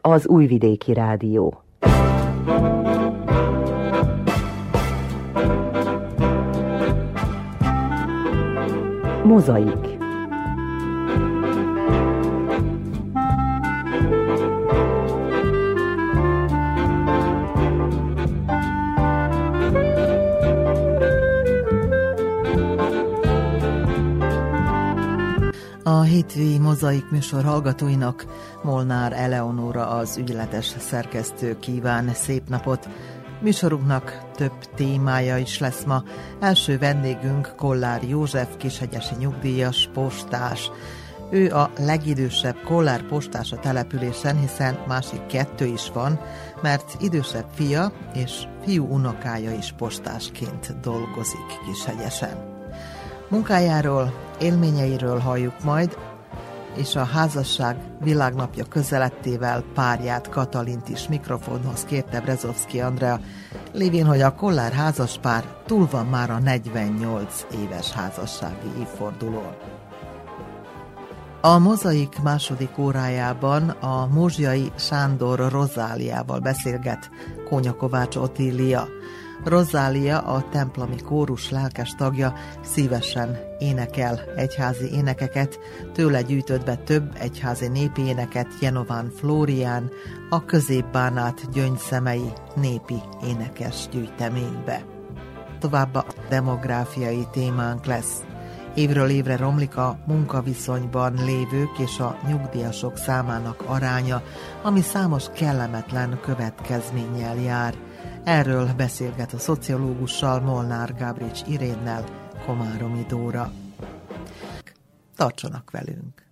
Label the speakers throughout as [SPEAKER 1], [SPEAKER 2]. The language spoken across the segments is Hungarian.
[SPEAKER 1] Az Újvidéki Rádió. Mozaik
[SPEAKER 2] hétvégi mozaik műsor hallgatóinak Molnár Eleonóra az ügyeletes szerkesztő kíván szép napot. Műsorunknak több témája is lesz ma. Első vendégünk Kollár József, kishegyesi nyugdíjas postás. Ő a legidősebb Kollár postás a településen, hiszen másik kettő is van, mert idősebb fia és fiú unokája is postásként dolgozik Kishegyesen. Munkájáról, élményeiről halljuk majd, és a házasság világnapja közelettével párját Katalint is mikrofonhoz kérte Brezovszki Andrea, lévén, hogy a Kollár házaspár túl van már a 48 éves házassági évfordulón. A mozaik második órájában a Mózsiai Sándor Rozáliával beszélget Kónya Kovács Otília, Rozália, a templomi kórus lelkes tagja szívesen énekel egyházi énekeket, tőle gyűjtött be több egyházi népi éneket Jenován Flórián, a középbánát gyöngyszemei népi énekes gyűjteménybe. Továbbá demográfiai témánk lesz. Évről évre romlik a munkaviszonyban lévők és a nyugdíjasok számának aránya, ami számos kellemetlen következménnyel jár – Erről beszélget a szociológussal Molnár Gábrics Irénnel Komáromi Dóra. Tartsanak velünk!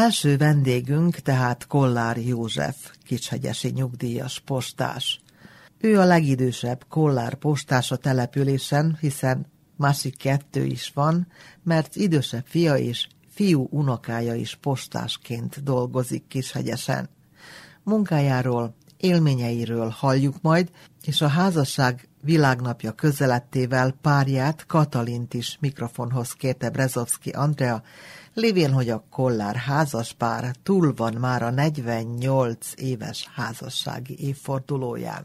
[SPEAKER 2] Első vendégünk tehát Kollár József, kishegyesi nyugdíjas postás. Ő a legidősebb Kollár postás a településen, hiszen másik kettő is van, mert idősebb fia és fiú unokája is postásként dolgozik Kishegyesen. Munkájáról, élményeiről halljuk majd, és a házasság világnapja közelettével párját Katalint is mikrofonhoz kérte Brezovski Andrea, lévén, hogy a Kollár házaspár túl van már a 48 éves házassági évfordulóján.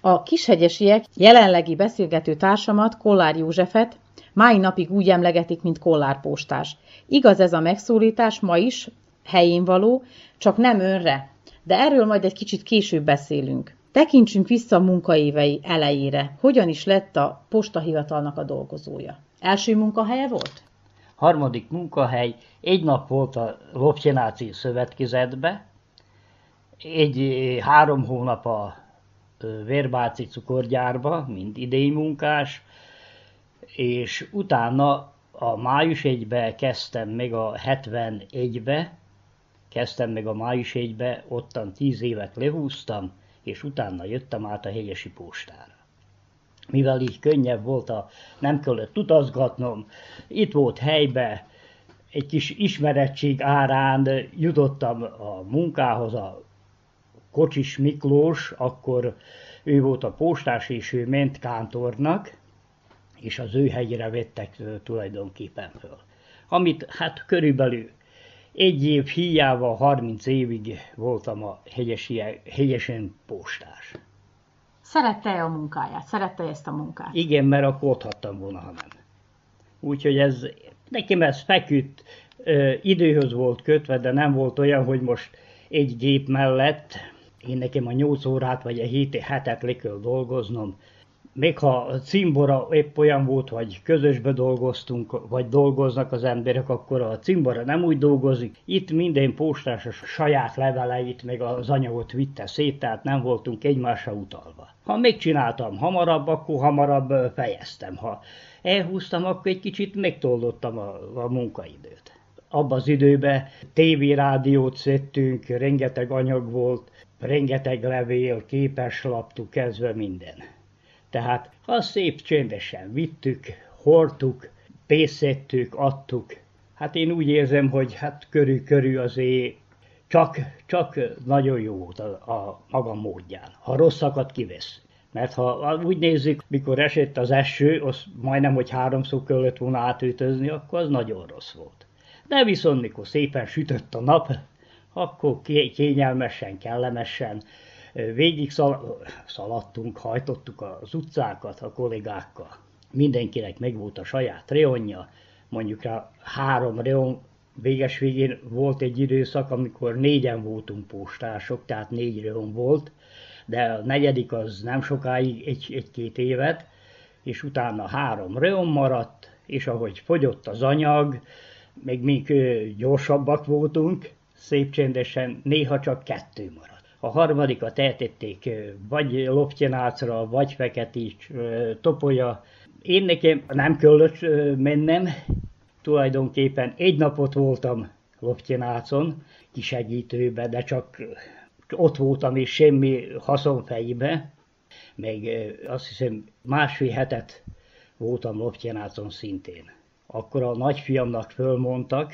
[SPEAKER 3] A kishegyesiek jelenlegi beszélgető társamat, Kollár Józsefet, mai napig úgy emlegetik, mint kollárpóstás. Igaz ez a megszólítás ma is, helyén való, csak nem önre, de erről majd egy kicsit később beszélünk. Tekintsünk vissza a munkaévei elejére. Hogyan is lett a postahivatalnak a dolgozója? Első munkahelye volt?
[SPEAKER 4] Harmadik munkahely, egy nap volt a Lopcsenáci szövetkezetbe, egy három hónap a Vérbáci cukorgyárba, mint idei munkás, és utána a május egybe kezdtem meg a 71-be, kezdtem meg a május egybe, ottan tíz évet lehúztam, és utána jöttem át a hegyesi postára mivel így könnyebb volt, a, nem kellett utazgatnom, itt volt helybe, egy kis ismerettség árán jutottam a munkához, a Kocsis Miklós, akkor ő volt a postás, és ő ment kántornak, és az ő hegyre vettek tulajdonképpen föl. Amit hát körülbelül egy év hiába 30 évig voltam a hegyesi, hegyesen postás.
[SPEAKER 3] Szerette a munkáját? Szerette ezt a munkát?
[SPEAKER 4] Igen, mert akkor otthattam volna, ha nem. Úgyhogy ez, nekem ez feküdt, időhöz volt kötve, de nem volt olyan, hogy most egy gép mellett én nekem a 8 órát vagy a 7 hetet le kell dolgoznom, még ha a cimbora épp olyan volt, hogy közösbe dolgoztunk, vagy dolgoznak az emberek, akkor a cimbora nem úgy dolgozik. Itt minden postás a saját leveleit, meg az anyagot vitte szét, tehát nem voltunk egymásra utalva. Ha megcsináltam hamarabb, akkor hamarabb fejeztem. Ha elhúztam, akkor egy kicsit megtoldottam a, a munkaidőt. Abban az időben tévérádiót szedtünk, rengeteg anyag volt, rengeteg levél, képeslaptuk kezdve minden. Tehát ha szép csendesen vittük, hordtuk, pészettük, adtuk. Hát én úgy érzem, hogy hát körül-körül azért csak, csak nagyon jó volt a, a maga módján, ha rosszakat kivesz. Mert ha úgy nézzük, mikor esett az eső, az majdnem, hogy háromszor kellett volna átütözni, akkor az nagyon rossz volt. De viszont, mikor szépen sütött a nap, akkor kényelmesen, kellemesen, Végig szal- szaladtunk, hajtottuk az utcákat a kollégákkal. Mindenkinek megvolt a saját reonja, mondjuk a három reon véges végén volt egy időszak, amikor négyen voltunk postások, tehát négy reon volt, de a negyedik az nem sokáig, egy, egy-két évet, és utána három reon maradt, és ahogy fogyott az anyag, még még gyorsabbak voltunk, szép csendesen, néha csak kettő maradt a harmadikat eltették vagy loptyenácra, vagy feketés, topolya. Én nekem nem kellett mennem, tulajdonképpen egy napot voltam loptyenácon, kisegítőbe, de csak ott voltam és semmi haszonfejbe, meg azt hiszem másfél hetet voltam loptyenácon szintén. Akkor a nagyfiamnak fölmondtak,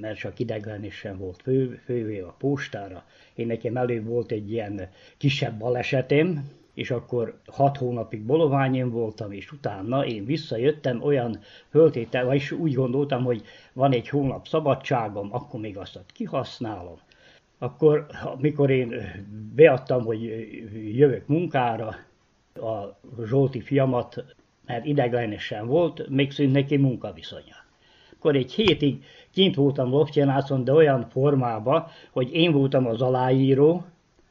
[SPEAKER 4] mert csak ideglenesen volt fő, fővé a postára. Én nekem előbb volt egy ilyen kisebb balesetem, és akkor hat hónapig boloványén voltam, és utána én visszajöttem olyan föltétel, vagyis úgy gondoltam, hogy van egy hónap szabadságom, akkor még azt kihasználom. Akkor, amikor én beadtam, hogy jövök munkára, a Zsolti fiamat, mert ideglenesen volt, még szűnt neki munkaviszonya. Akkor egy hétig kint voltam Loftyenászon, de olyan formában, hogy én voltam az aláíró,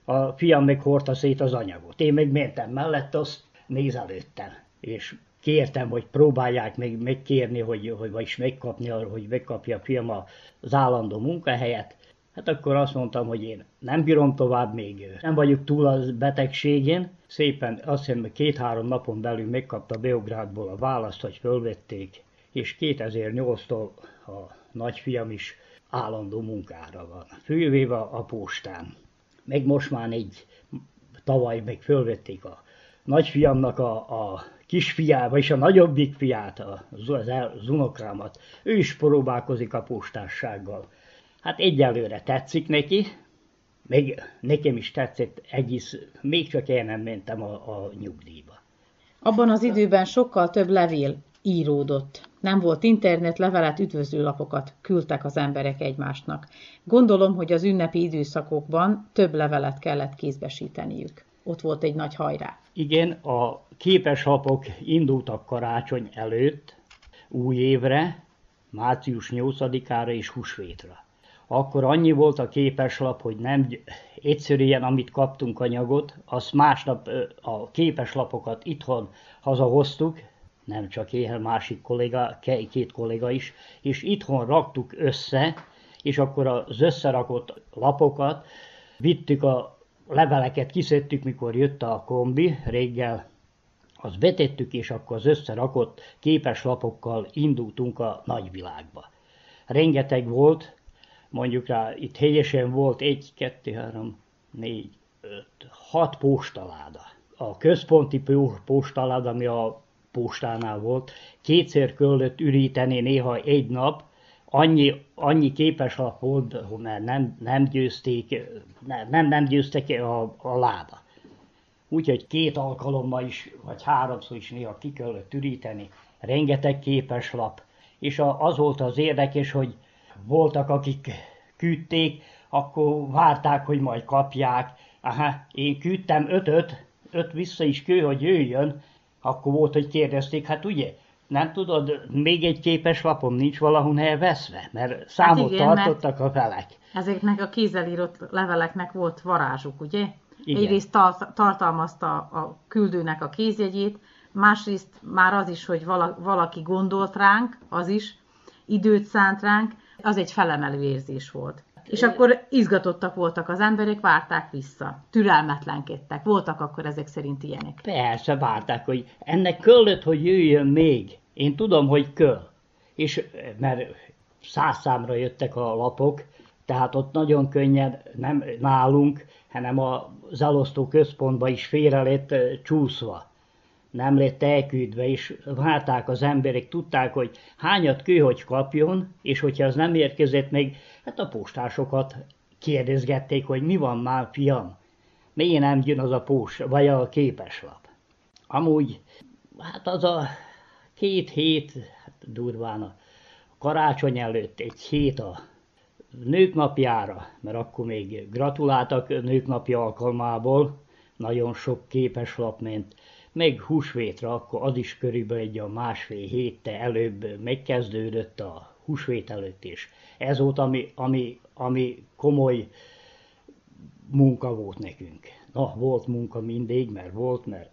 [SPEAKER 4] a fiam meg hordta szét az anyagot. Én meg mentem mellett, azt nézelődtem. És kértem, hogy próbálják meg megkérni, hogy, hogy vagyis megkapni, hogy megkapja a fiam az állandó munkahelyet. Hát akkor azt mondtam, hogy én nem bírom tovább, még nem vagyok túl a betegségén. Szépen azt hiszem, két-három napon belül megkapta Beográdból a választ, hogy fölvették, és 2008-tól a nagyfiam is állandó munkára van. Fővéve a postán. Meg most már egy, tavaly meg fölvették a nagyfiamnak a, a kisfiába és a nagyobbik fiát, az, az unokrámat. Ő is próbálkozik a postássággal. Hát egyelőre tetszik neki, meg nekem is tetszett egész, még csak én nem mentem a, a nyugdíjba.
[SPEAKER 3] Abban az időben sokkal több levél íródott. Nem volt internet, levelet, üdvözlőlapokat küldtek az emberek egymásnak. Gondolom, hogy az ünnepi időszakokban több levelet kellett kézbesíteniük. Ott volt egy nagy hajrá.
[SPEAKER 4] Igen, a képeslapok indultak karácsony előtt, új évre, március 8-ára és húsvétra. Akkor annyi volt a képeslap, hogy nem egyszerűen, amit kaptunk anyagot, azt másnap a képeslapokat itthon hazahoztuk, nem csak én, másik kolléga, két kolléga is, és itthon raktuk össze, és akkor az összerakott lapokat vittük a leveleket, kiszedtük, mikor jött a kombi reggel, azt betettük, és akkor az összerakott képes lapokkal indultunk a nagyvilágba. Rengeteg volt, mondjuk rá itt helyesen volt egy, kettő, három, négy, öt, hat postaláda. A központi postaláda, ami a postánál volt, kétszer kellett üríteni néha egy nap, annyi, annyi képeslap volt, mert nem, nem győzték, nem, nem győztek a, a láda. Úgyhogy két alkalommal is, vagy háromszor is néha ki kellett üríteni, rengeteg képeslap, és az volt az érdekes, hogy voltak, akik küldték, akkor várták, hogy majd kapják. Aha, én küldtem ötöt, öt vissza is kő, hogy jöjjön, akkor volt, hogy kérdezték, hát ugye, nem tudod, még egy képes lapom nincs valahol elveszve, mert számot hát igen, tartottak a felek.
[SPEAKER 3] Ezeknek a kézzel írott leveleknek volt varázsuk, ugye? Igen. Egyrészt tar- tartalmazta a küldőnek a kézjegyét, másrészt már az is, hogy valaki gondolt ránk, az is, időt szánt ránk, az egy felemelő érzés volt. És akkor izgatottak voltak az emberek, várták vissza. Türelmetlenkedtek. Voltak akkor ezek szerint ilyenek.
[SPEAKER 4] Persze, várták, hogy ennek köllött, hogy jöjjön még. Én tudom, hogy köl. És mert száz jöttek a lapok, tehát ott nagyon könnyen, nem nálunk, hanem az elosztó központba is félre lett csúszva nem lett elküldve, és várták az emberek, tudták, hogy hányat kő, hogy kapjon, és hogyha az nem érkezett meg, hát a postásokat kérdezgették, hogy mi van már, fiam, miért nem jön az a post, vagy a képeslap. Amúgy, hát az a két hét, hát durván a karácsony előtt egy hét a nők napjára, mert akkor még gratuláltak nők napja alkalmából, nagyon sok képeslap ment, meg húsvétra, akkor az is körülbelül egy a másfél héttel előbb megkezdődött a húsvét előtt is. Ez volt, ami, ami, ami komoly munka volt nekünk. Na, volt munka mindig, mert volt, mert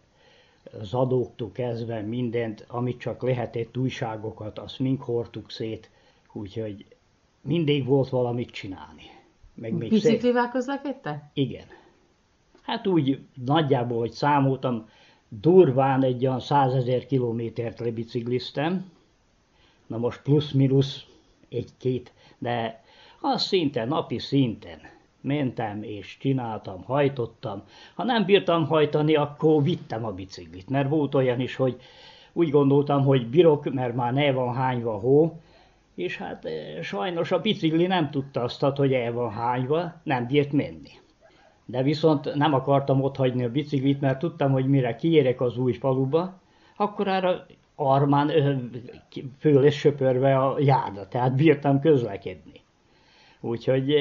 [SPEAKER 4] az adóktól kezdve mindent, amit csak lehetett, újságokat, azt mind hordtuk szét, úgyhogy mindig volt valamit csinálni.
[SPEAKER 3] Meg még Biciklivel közlekedte?
[SPEAKER 4] Igen. Hát úgy nagyjából, hogy számoltam, durván egy olyan százezer kilométert lebicikliztem, na most plusz-minusz egy-két, de az szinte napi szinten mentem és csináltam, hajtottam. Ha nem bírtam hajtani, akkor vittem a biciklit, mert volt olyan is, hogy úgy gondoltam, hogy bírok, mert már ne van hányva hó, és hát eh, sajnos a bicikli nem tudta azt, hogy el van hányva, nem bírt menni de viszont nem akartam ott hagyni a biciklit, mert tudtam, hogy mire kiérek az új faluba, akkor arra armán föl lesz söpörve a járda, tehát bírtam közlekedni. Úgyhogy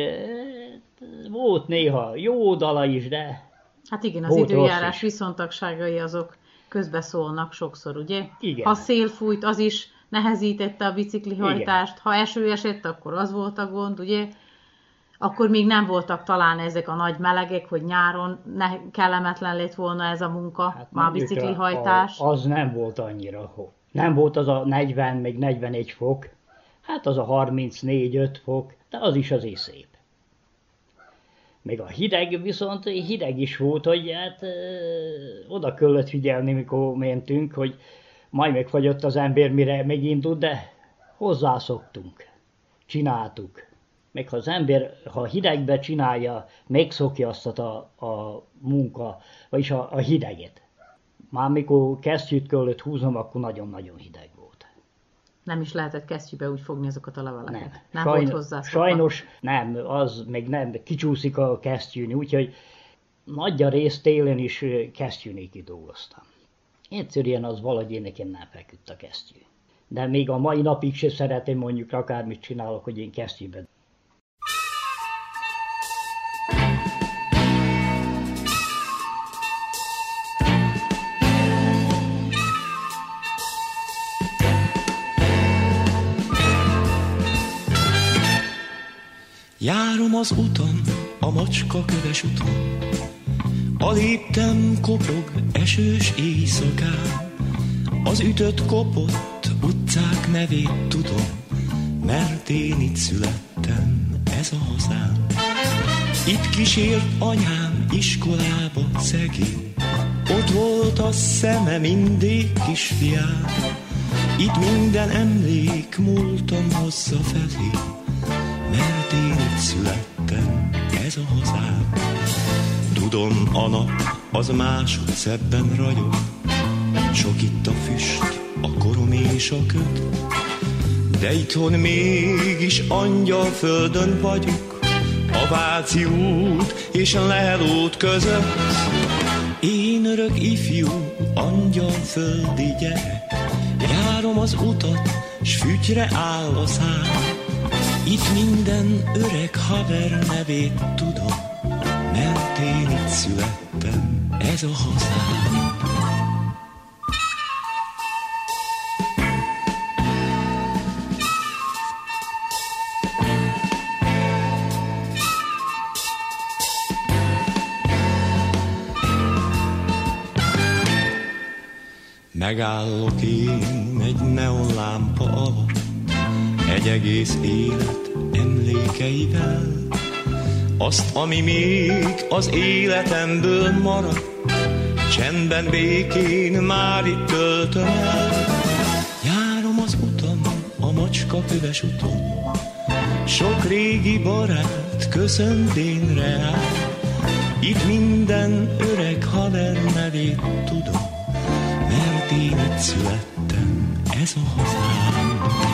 [SPEAKER 4] volt néha jó dala is, de
[SPEAKER 3] Hát igen, az időjárás viszontagságai azok közbeszólnak sokszor, ugye?
[SPEAKER 4] Igen.
[SPEAKER 3] Ha szél fújt, az is nehezítette a biciklihajtást, igen. ha eső esett, akkor az volt a gond, ugye? Akkor még nem voltak talán ezek a nagy melegek, hogy nyáron ne, kellemetlen lett volna ez a munka, hát már biciklihajtás.
[SPEAKER 4] A, az nem volt annyira. Nem volt az a 40, még 41 fok, hát az a 34-5 fok, de az is azért szép. Még a hideg viszont hideg is volt, hogy hát ö, oda kellett figyelni, mikor mentünk, hogy majd megfagyott az ember, mire megindult, de hozzászoktunk, csináltuk meg ha az ember, ha hidegbe csinálja, megszokja azt a, a munka, vagyis a, a hideget. Már mikor kesztyűt kellett húznom, akkor nagyon-nagyon hideg volt.
[SPEAKER 3] Nem is lehetett kesztyűbe úgy fogni azokat a leveleket?
[SPEAKER 4] Nem. nem Sajn, volt hozzá Sajnos nem, az meg nem, kicsúszik a kesztyűn, úgyhogy nagy a rész télen is kesztyűnéki dolgoztam. Egyszerűen az valahogy én nekem nem feküdt a kesztyű. De még a mai napig se szeretem mondjuk akármit csinálok, hogy én kesztyűben
[SPEAKER 5] az utam, a macska köves utam, a léptem kopog esős éjszakán, az ütött kopott utcák nevét tudom, mert én itt születtem, ez a hazám. Itt kísért anyám iskolába szegény, ott volt a szeme mindig kisfiám. Itt minden emlék múltam felé, mert én itt születtem, ez a hazám. Tudom, a nap az másod szebben ragyog, sok itt a füst, a korom és a köd, de itthon mégis angyal földön vagyok, a Váci út és a Lehel között. Én örök ifjú, angyal földi gyerek, járom az utat, s fügyre áll a szám. Itt minden öreg haver nevét tudom, mert én itt születtem, ez a hazám. Megállok én egy neonlámpa alatt, egy egész élet emlékeivel. Azt, ami még az életemből maradt, csendben békén már itt töltöm el. Járom az utam, a macska köves uton, sok régi barát köszönt én reál. Itt minden öreg haver nevét tudom, mert én itt születtem, ez a hazám.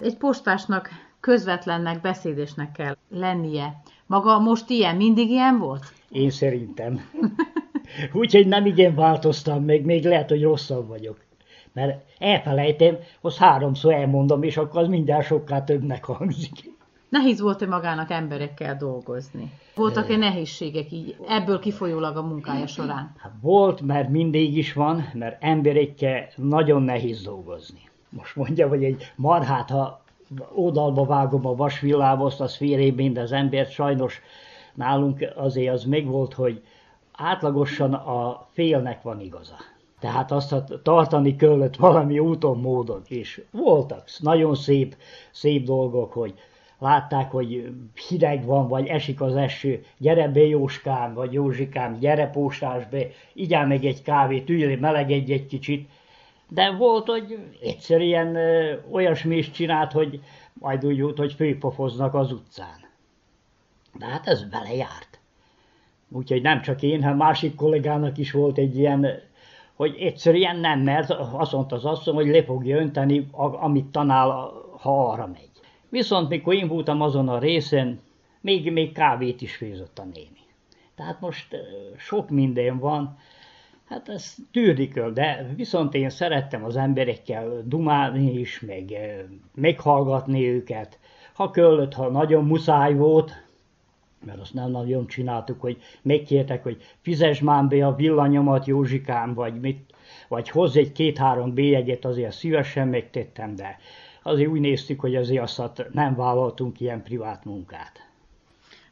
[SPEAKER 3] Egy postásnak közvetlennek, beszédésnek kell lennie. Maga most ilyen, mindig ilyen volt?
[SPEAKER 4] Én szerintem. Úgyhogy nem igen változtam meg, még lehet, hogy rosszabb vagyok. Mert elfelejtem, az háromszor elmondom, és akkor az mindjárt sokkal többnek hangzik.
[SPEAKER 3] Nehéz volt-e magának emberekkel dolgozni? Voltak-e nehézségek így ebből kifolyólag a munkája során?
[SPEAKER 4] Hát volt, mert mindig is van, mert emberekkel nagyon nehéz dolgozni. Most mondja, hogy egy marhát, ha oldalba vágom a vasvillámot, az fél az embert, sajnos nálunk azért az megvolt, hogy átlagosan a félnek van igaza. Tehát azt tartani kellett valami úton, módon. És voltak nagyon szép, szép dolgok, hogy látták, hogy hideg van, vagy esik az eső, gyere be Jóskám, vagy Józsikám, gyere postás be, igyál meg egy kávét, ülj, melegedj egy kicsit, de volt, hogy egyszerűen olyasmi is csinált, hogy majd úgy jut, hogy főpofoznak az utcán. De hát ez belejárt. Úgyhogy nem csak én, hanem másik kollégának is volt egy ilyen, hogy egyszerűen nem, mert azt mondta az asszony, hogy le fogja önteni, amit tanál, ha arra megy. Viszont mikor én voltam azon a részen, még, még kávét is főzött a néni. Tehát most sok minden van, Hát ez tűrni kell, de viszont én szerettem az emberekkel dumálni is, meg meghallgatni őket. Ha kellett, ha nagyon muszáj volt, mert azt nem nagyon csináltuk, hogy megkértek, hogy fizes már be a villanyomat Józsikám, vagy, mit, vagy hozz egy két-három bélyeget, azért szívesen megtettem, de azért úgy néztük, hogy azért azt nem vállaltunk ilyen privát munkát.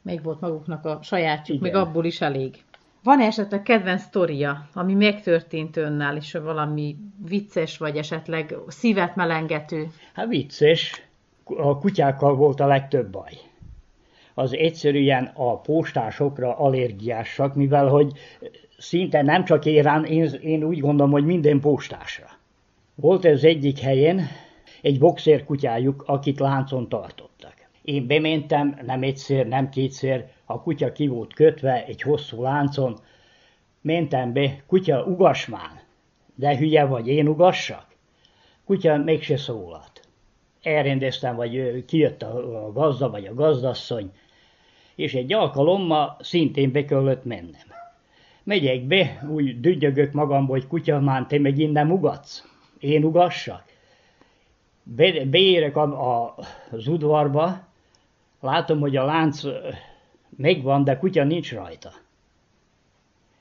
[SPEAKER 3] Még volt maguknak a sajátjuk, Igen. még abból is elég. Van esetleg kedvenc sztoria, ami megtörtént önnel, és valami vicces, vagy esetleg szívet melengető?
[SPEAKER 4] Hát vicces. A kutyákkal volt a legtöbb baj. Az egyszerűen a postásokra allergiásak, mivel hogy szinte nem csak érán, én, én úgy gondolom, hogy minden postásra. Volt ez egyik helyen egy boxer kutyájuk, akit láncon tartottak. Én bementem, nem egyszer, nem kétszer, a kutya ki volt kötve egy hosszú láncon, mentem be, kutya ugasmán, de hülye vagy, én ugassak? Kutya mégse szólalt. Elrendeztem, vagy kijött a gazda, vagy a gazdasszony, és egy alkalommal szintén be kellett mennem. Megyek be, úgy dügyögök magamból, hogy kutya, már te meg innen ugatsz. Én ugassak? Be, beérek a, a, az udvarba, látom, hogy a lánc megvan, de kutya nincs rajta.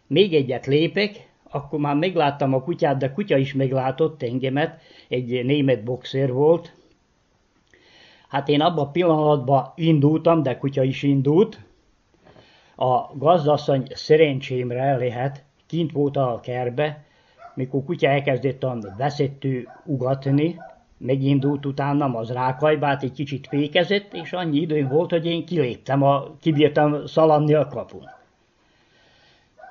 [SPEAKER 4] Még egyet lépek, akkor már megláttam a kutyát, de kutya is meglátott engemet, egy német boxer volt. Hát én abban a pillanatban indultam, de kutya is indult. A gazdasszony szerencsémre lehet, kint volt a kerbe, mikor kutya elkezdett a veszettő ugatni, megindult utánam az rákajbát, egy kicsit fékezett, és annyi időm volt, hogy én kiléptem, a, kibírtam szaladni a kapun.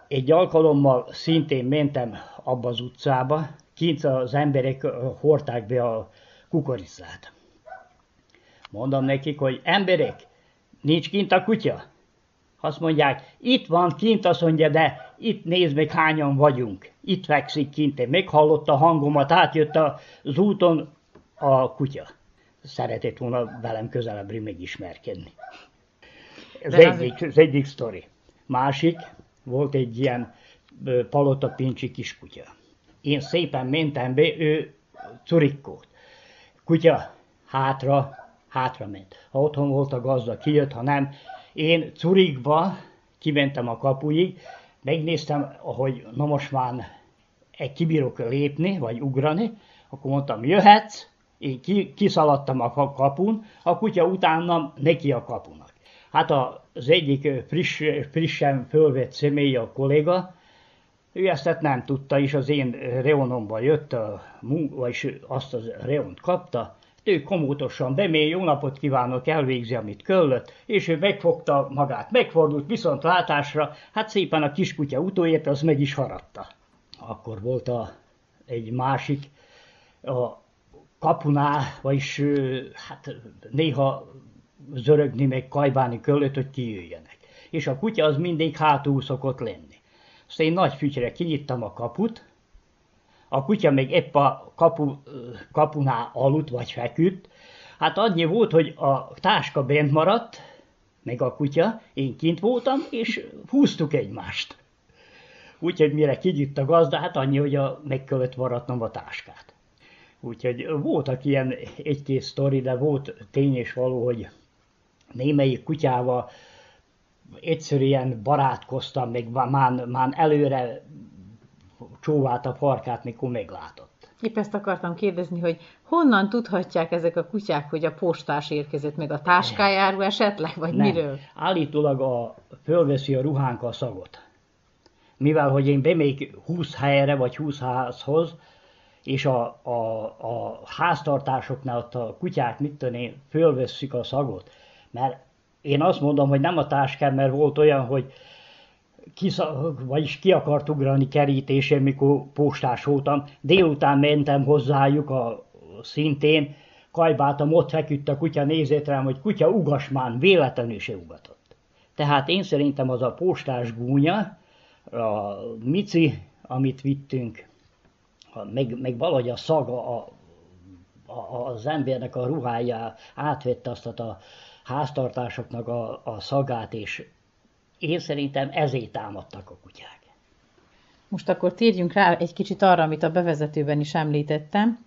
[SPEAKER 4] Egy alkalommal szintén mentem abba az utcába, kint az emberek hordták be a kukoricát. Mondom nekik, hogy emberek, nincs kint a kutya? Azt mondják, itt van kint, azt mondja, de itt nézd meg hányan vagyunk. Itt fekszik kint, meghallotta a hangomat, átjött az úton, a kutya. Szeretett volna velem közelebbre megismerkedni. Ez egyik, az egyik sztori. Másik, volt egy ilyen palota pincsi kiskutya. Én szépen mentem be, ő curikkót. Kutya hátra, hátra ment. Ha otthon volt a gazda, kijött, ha nem. Én curikba kimentem a kapuig, megnéztem, hogy na most már egy kibírok lépni, vagy ugrani, akkor mondtam, jöhetsz, én kiszaladtam a kapun, a kutya utánam neki a kapunak. Hát az egyik friss, frissen fölvett személy, a kolléga, ő ezt nem tudta, és az én reonomba jött, a, vagyis azt a reont kapta, ő komótosan bemély, jó napot kívánok, elvégzi, amit köllött, és ő megfogta magát, megfordult viszont látásra, hát szépen a kiskutya utóért, az meg is haradta. Akkor volt a, egy másik, a kapunál, vagyis hát néha zörögni, meg kajbálni köllött, hogy kijöjjenek. És a kutya az mindig hátul szokott lenni. Aztán én nagy fütyre kinyittam a kaput, a kutya még épp a kapu, kapunál aludt vagy feküdt. Hát annyi volt, hogy a táska bent maradt, meg a kutya, én kint voltam, és húztuk egymást. Úgyhogy mire kigyűjt a gazda, hát annyi, hogy a, meg kellett maradnom a táskát. Úgyhogy voltak ilyen egy-két sztori, de volt tény és való, hogy némelyik kutyával egyszerűen barátkoztam, még már, már előre csóvált a farkát, mikor meglátott.
[SPEAKER 3] Épp ezt akartam kérdezni, hogy honnan tudhatják ezek a kutyák, hogy a postás érkezett meg a táskájáról esetleg, vagy
[SPEAKER 4] Nem.
[SPEAKER 3] miről?
[SPEAKER 4] Állítólag a, fölveszi a ruhánk a szagot. Mivel, hogy én bemék 20 helyre, vagy 20 házhoz, és a, a, a háztartásoknál ott a kutyák, mit tudom én, fölvesszük a szagot. Mert én azt mondom, hogy nem a táskám, mert volt olyan, hogy kisza, vagyis ki akart ugrani kerítésén, mikor postás voltam. Délután mentem hozzájuk a szintén, kajbáltam, ott feküdt a kutya, nézett rám, hogy kutya ugasmán, véletlenül se ugatott. Tehát én szerintem az a postás gúnya, a mici, amit vittünk, meg, meg valahogy a szaga a, a, az embernek a ruhája átvette azt a háztartásoknak a, a szagát, és én szerintem ezért támadtak a kutyák.
[SPEAKER 3] Most akkor térjünk rá egy kicsit arra, amit a bevezetőben is említettem,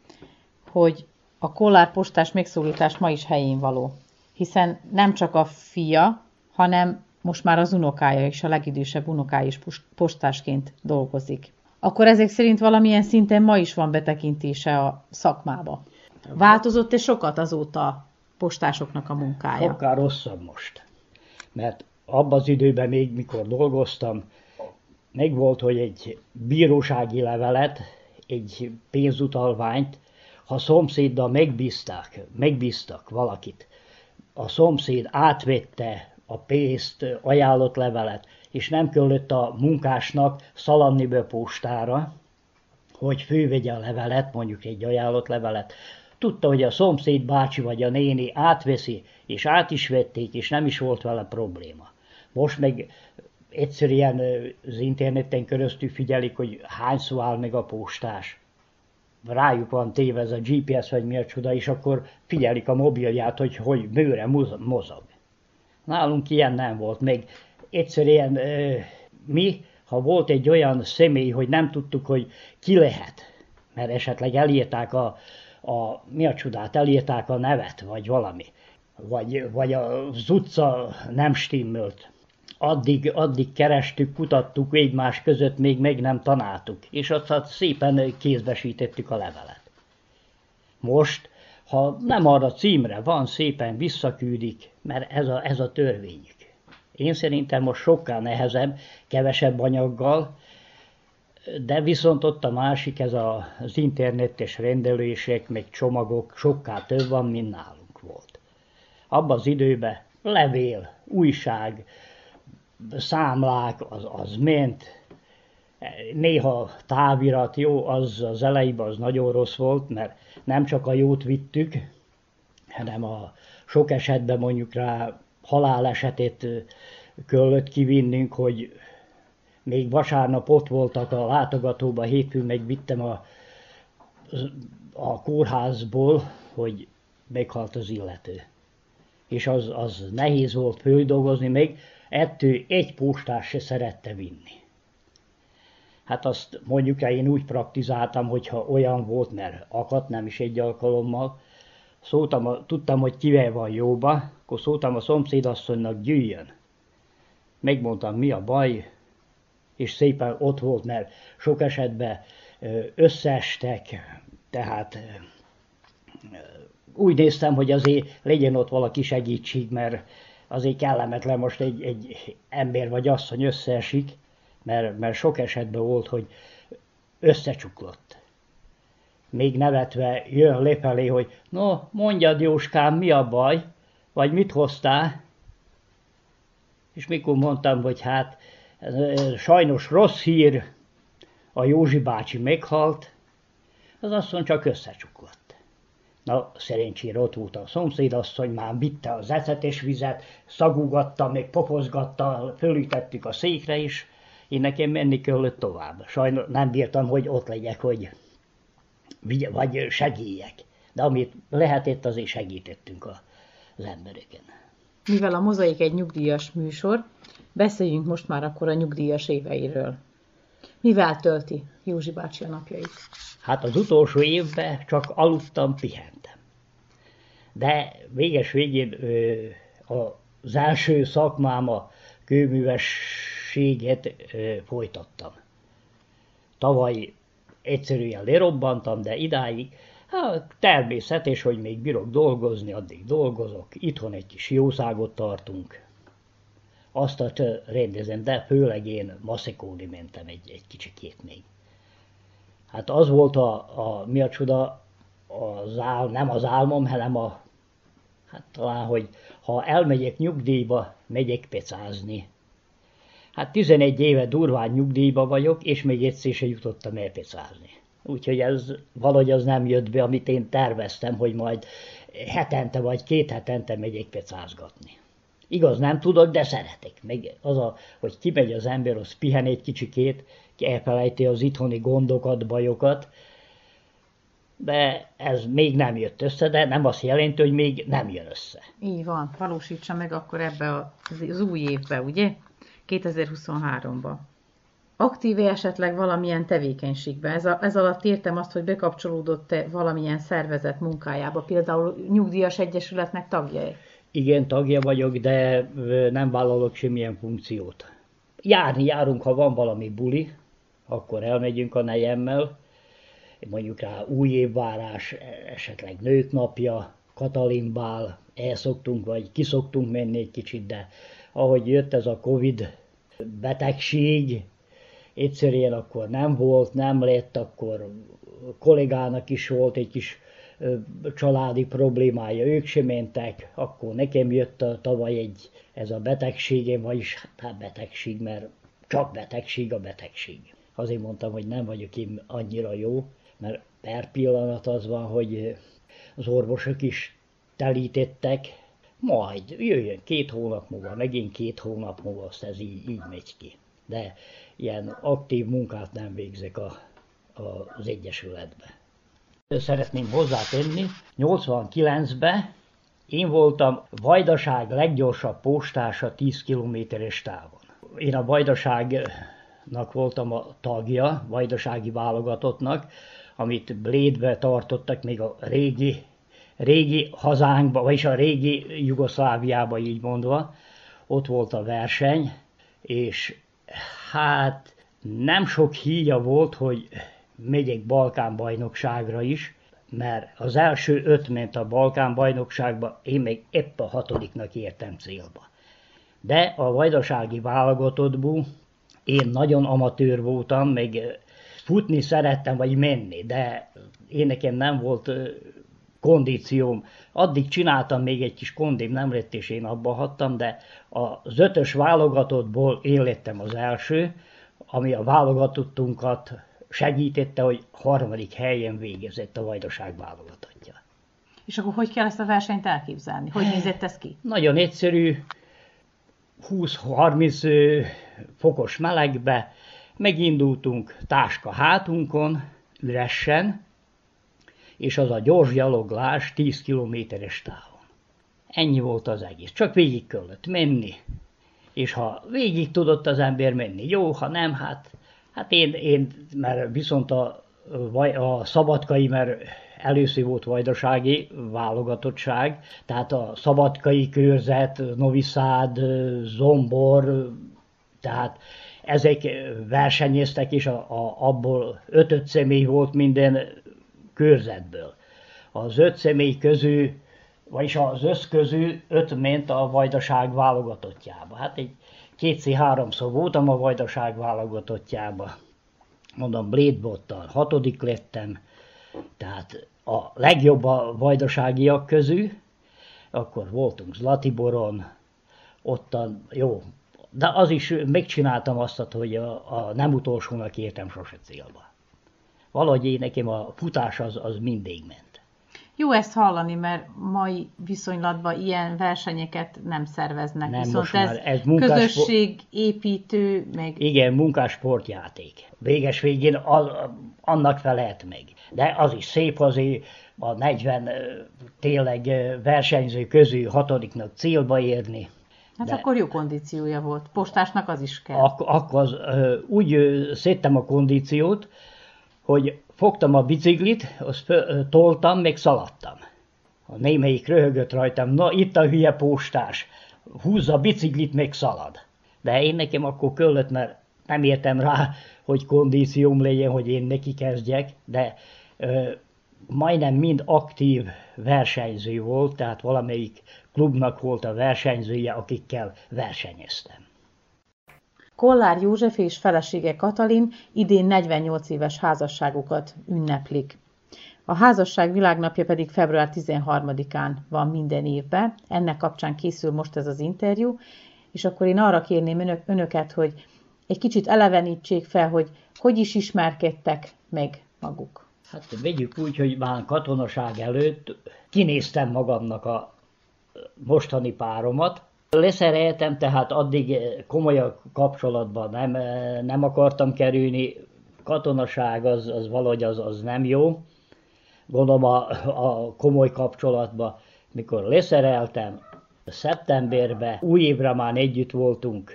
[SPEAKER 3] hogy a kollár postás megszólítás ma is helyén való. Hiszen nem csak a fia, hanem most már az unokája és a legidősebb unokája is postásként dolgozik. Akkor ezek szerint valamilyen szinten ma is van betekintése a szakmába. Változott-e sokat azóta postásoknak a munkája?
[SPEAKER 4] Akár rosszabb most. Mert abban az időben még, mikor dolgoztam, meg volt, hogy egy bírósági levelet, egy pénzutalványt, ha szomszéddal megbízták, megbíztak valakit, a szomszéd átvette a pénzt, ajánlott levelet, és nem kellett a munkásnak szaladni be postára, hogy fővegye a levelet, mondjuk egy ajánlott levelet. Tudta, hogy a szomszéd bácsi vagy a néni átveszi, és át is vették, és nem is volt vele probléma. Most meg egyszerűen az interneten keresztül figyelik, hogy hányszor áll meg a postás. Rájuk van téve ez a GPS vagy mi a csoda, és akkor figyelik a mobilját, hogy hogy bőre mozog. Nálunk ilyen nem volt. Még egyszerűen mi, ha volt egy olyan személy, hogy nem tudtuk, hogy ki lehet, mert esetleg elírták a, a mi a csodát, elírták a nevet, vagy valami, vagy, vagy az utca nem stimmelt, addig, addig kerestük, kutattuk egymás között, még meg nem tanáltuk, és azt szépen kézbesítettük a levelet. Most, ha nem arra címre van, szépen visszaküldik, mert ez a, ez a törvényük. Én szerintem most sokkal nehezebb, kevesebb anyaggal, de viszont ott a másik, ez az internetes rendelések, meg csomagok, sokkal több van, mint nálunk volt. Abban az időben levél, újság, számlák, az, az ment, néha távirat, jó, az az elejében az nagyon rossz volt, mert nem csak a jót vittük, hanem a sok esetben mondjuk rá halálesetét kellett kivinnünk, hogy még vasárnap ott voltak a látogatóban, hétfőn megvittem a, a kórházból, hogy meghalt az illető. És az, az nehéz volt földolgozni, még ettől egy postás se szerette vinni. Hát azt mondjuk én úgy praktizáltam, hogyha olyan volt, mert akadt, nem is egy alkalommal, szóltam, tudtam, hogy kivel van jóba, akkor szóltam a szomszédasszonynak, gyűjjön. megmondtam, mi a baj, és szépen ott volt, mert sok esetben összeestek, tehát úgy néztem, hogy azért legyen ott valaki segítség, mert azért kellemetlen most egy, egy ember vagy asszony összeesik, mert, mert sok esetben volt, hogy összecsuklott. Még nevetve jön lefelé, hogy no, mondjad Jóskám, mi a baj, vagy mit hoztál? És mikor mondtam, hogy hát sajnos rossz hír, a Józsi bácsi meghalt, az asszony csak összecsuklott. Na, szerencsére ott volt a szomszédasszony, már vitte az ecetes vizet, szagúgatta, még popozgatta, fölítettük a székre is, én nekem menni kellett tovább. Sajnos nem bírtam, hogy ott legyek, hogy vagy segíjek. De amit lehetett, azért segítettünk az embereken.
[SPEAKER 3] Mivel a mozaik egy nyugdíjas műsor, beszéljünk most már akkor a nyugdíjas éveiről. Mivel tölti Józsi bácsi a napjait?
[SPEAKER 4] Hát az utolsó évben csak aludtam, pihentem. De véges végén az első szakmám a kőművességet folytattam. Tavaly egyszerűen lerobbantam, de idáig hát, természetes, hogy még bírok dolgozni, addig dolgozok. Itthon egy kis jószágot tartunk. Azt a rendezem, de főleg én maszekóni mentem egy, egy kicsikét még. Hát az volt a, a mi a csoda, az ál, nem az álmom, hanem a, hát talán, hogy ha elmegyek nyugdíjba, megyek pecázni. Hát 11 éve durván nyugdíjba vagyok, és még egyszer se jutottam el pecázni. Úgyhogy ez valahogy az nem jött be, amit én terveztem, hogy majd hetente vagy két hetente megyek pecázgatni. Igaz, nem tudok, de szeretek. Meg az a, hogy kimegy az ember, az pihen egy kicsikét, elfelejti az itthoni gondokat, bajokat, de ez még nem jött össze, de nem azt jelenti, hogy még nem jön össze.
[SPEAKER 3] Így van, valósítsa meg akkor ebbe az új évbe, ugye? 2023-ba. Aktív esetleg valamilyen tevékenységben? Ez, a, ez alatt értem azt, hogy bekapcsolódott-e valamilyen szervezet munkájába, például nyugdíjas egyesületnek tagja?
[SPEAKER 4] Igen, tagja vagyok, de nem vállalok semmilyen funkciót. Járni járunk, ha van valami buli, akkor elmegyünk a nejemmel, mondjuk rá új évvárás, esetleg nők napja, Katalinbál, elszoktunk, vagy kiszoktunk menni egy kicsit, de ahogy jött ez a Covid betegség, egyszerűen akkor nem volt, nem lett, akkor kollégának is volt egy kis családi problémája, ők sem mentek, akkor nekem jött a, tavaly egy, ez a betegségem, vagyis hát betegség, mert csak betegség a betegség. Azért mondtam, hogy nem vagyok én annyira jó, mert per pillanat az van, hogy az orvosok is telítettek, majd jöjjön két hónap múlva, megint két hónap múlva, azt ez így, így megy ki. De ilyen aktív munkát nem végzek a, a, az Egyesületbe. Szeretném hozzátenni, 89-ben én voltam Vajdaság leggyorsabb postása 10 kilométeres távon. Én a Vajdaságnak voltam a tagja, Vajdasági válogatottnak, amit Blédbe tartottak még a régi, régi hazánkba, vagyis a régi Jugoszláviába így mondva. Ott volt a verseny, és hát nem sok híja volt, hogy megyek Balkán bajnokságra is, mert az első öt ment a Balkán bajnokságba, én még épp a hatodiknak értem célba. De a vajdasági válogatottból én nagyon amatőr voltam, még futni szerettem, vagy menni, de én nekem nem volt kondícióm. Addig csináltam még egy kis kondim, nem lett, és én abba hattam, de az ötös válogatottból én lettem az első, ami a válogatottunkat segítette, hogy harmadik helyen végezett a Vajdaság válogatottja.
[SPEAKER 3] És akkor hogy kell ezt a versenyt elképzelni? Hogy nézett ez ki?
[SPEAKER 4] Nagyon egyszerű, 20-30 fokos melegbe, megindultunk táska hátunkon, üresen, és az a gyors gyaloglás 10 kilométeres távon. Ennyi volt az egész. Csak végig kellett menni. És ha végig tudott az ember menni, jó, ha nem, hát Hát én, én mert viszont a a szabadkai, mert először volt vajdasági válogatottság, tehát a szabadkai körzet, Noviszád, Zombor, tehát ezek versenyeztek, és a, a, abból öt-öt személy volt minden körzetből. Az öt személy közül, vagyis az össz közül öt ment a vajdaság válogatottjába. Hát egy kétszer-háromszor voltam a vajdaság válogatottjába. Mondom, Blédbottal hatodik lettem, tehát a legjobb a vajdaságiak közül, akkor voltunk Zlatiboron, ottan, jó, de az is megcsináltam azt, hogy a, a nem utolsónak értem sose célba. Valahogy én nekem a futás az, az mindig ment.
[SPEAKER 3] Jó ezt hallani, mert mai viszonylatban ilyen versenyeket nem szerveznek.
[SPEAKER 4] Nem,
[SPEAKER 3] Viszont
[SPEAKER 4] most
[SPEAKER 3] ez,
[SPEAKER 4] már ez munkás-
[SPEAKER 3] közösségépítő, meg
[SPEAKER 4] Igen, munkás sportjáték. Véges végén a, annak felelt meg. De az is szép azért a 40 ö, tényleg versenyző közül hatodiknak célba érni.
[SPEAKER 3] hát
[SPEAKER 4] De-
[SPEAKER 3] akkor jó kondíciója volt. Postásnak az is kell.
[SPEAKER 4] Ak- akkor az, ö, úgy szedtem a kondíciót, hogy fogtam a biciklit, azt toltam, még szaladtam. A némelyik röhögött rajtam, na itt a hülye postás, húzza a biciklit, még szalad. De én nekem akkor kellett, mert nem értem rá, hogy kondícióm legyen, hogy én neki kezdjek, de ö, majdnem mind aktív versenyző volt, tehát valamelyik klubnak volt a versenyzője, akikkel versenyeztem.
[SPEAKER 3] Kollár József és felesége Katalin idén 48 éves házasságukat ünneplik. A házasság világnapja pedig február 13-án van minden évben, ennek kapcsán készül most ez az interjú, és akkor én arra kérném önök, önöket, hogy egy kicsit elevenítsék fel, hogy hogy is ismerkedtek meg maguk.
[SPEAKER 4] Hát vegyük úgy, hogy már katonaság előtt kinéztem magamnak a mostani páromat. Leszereltem, tehát addig komolyabb kapcsolatban nem, nem akartam kerülni. Katonaság az, az valahogy az, az nem jó. Gondolom a, a komoly kapcsolatban, mikor leszereltem, szeptemberben, új évre már együtt voltunk,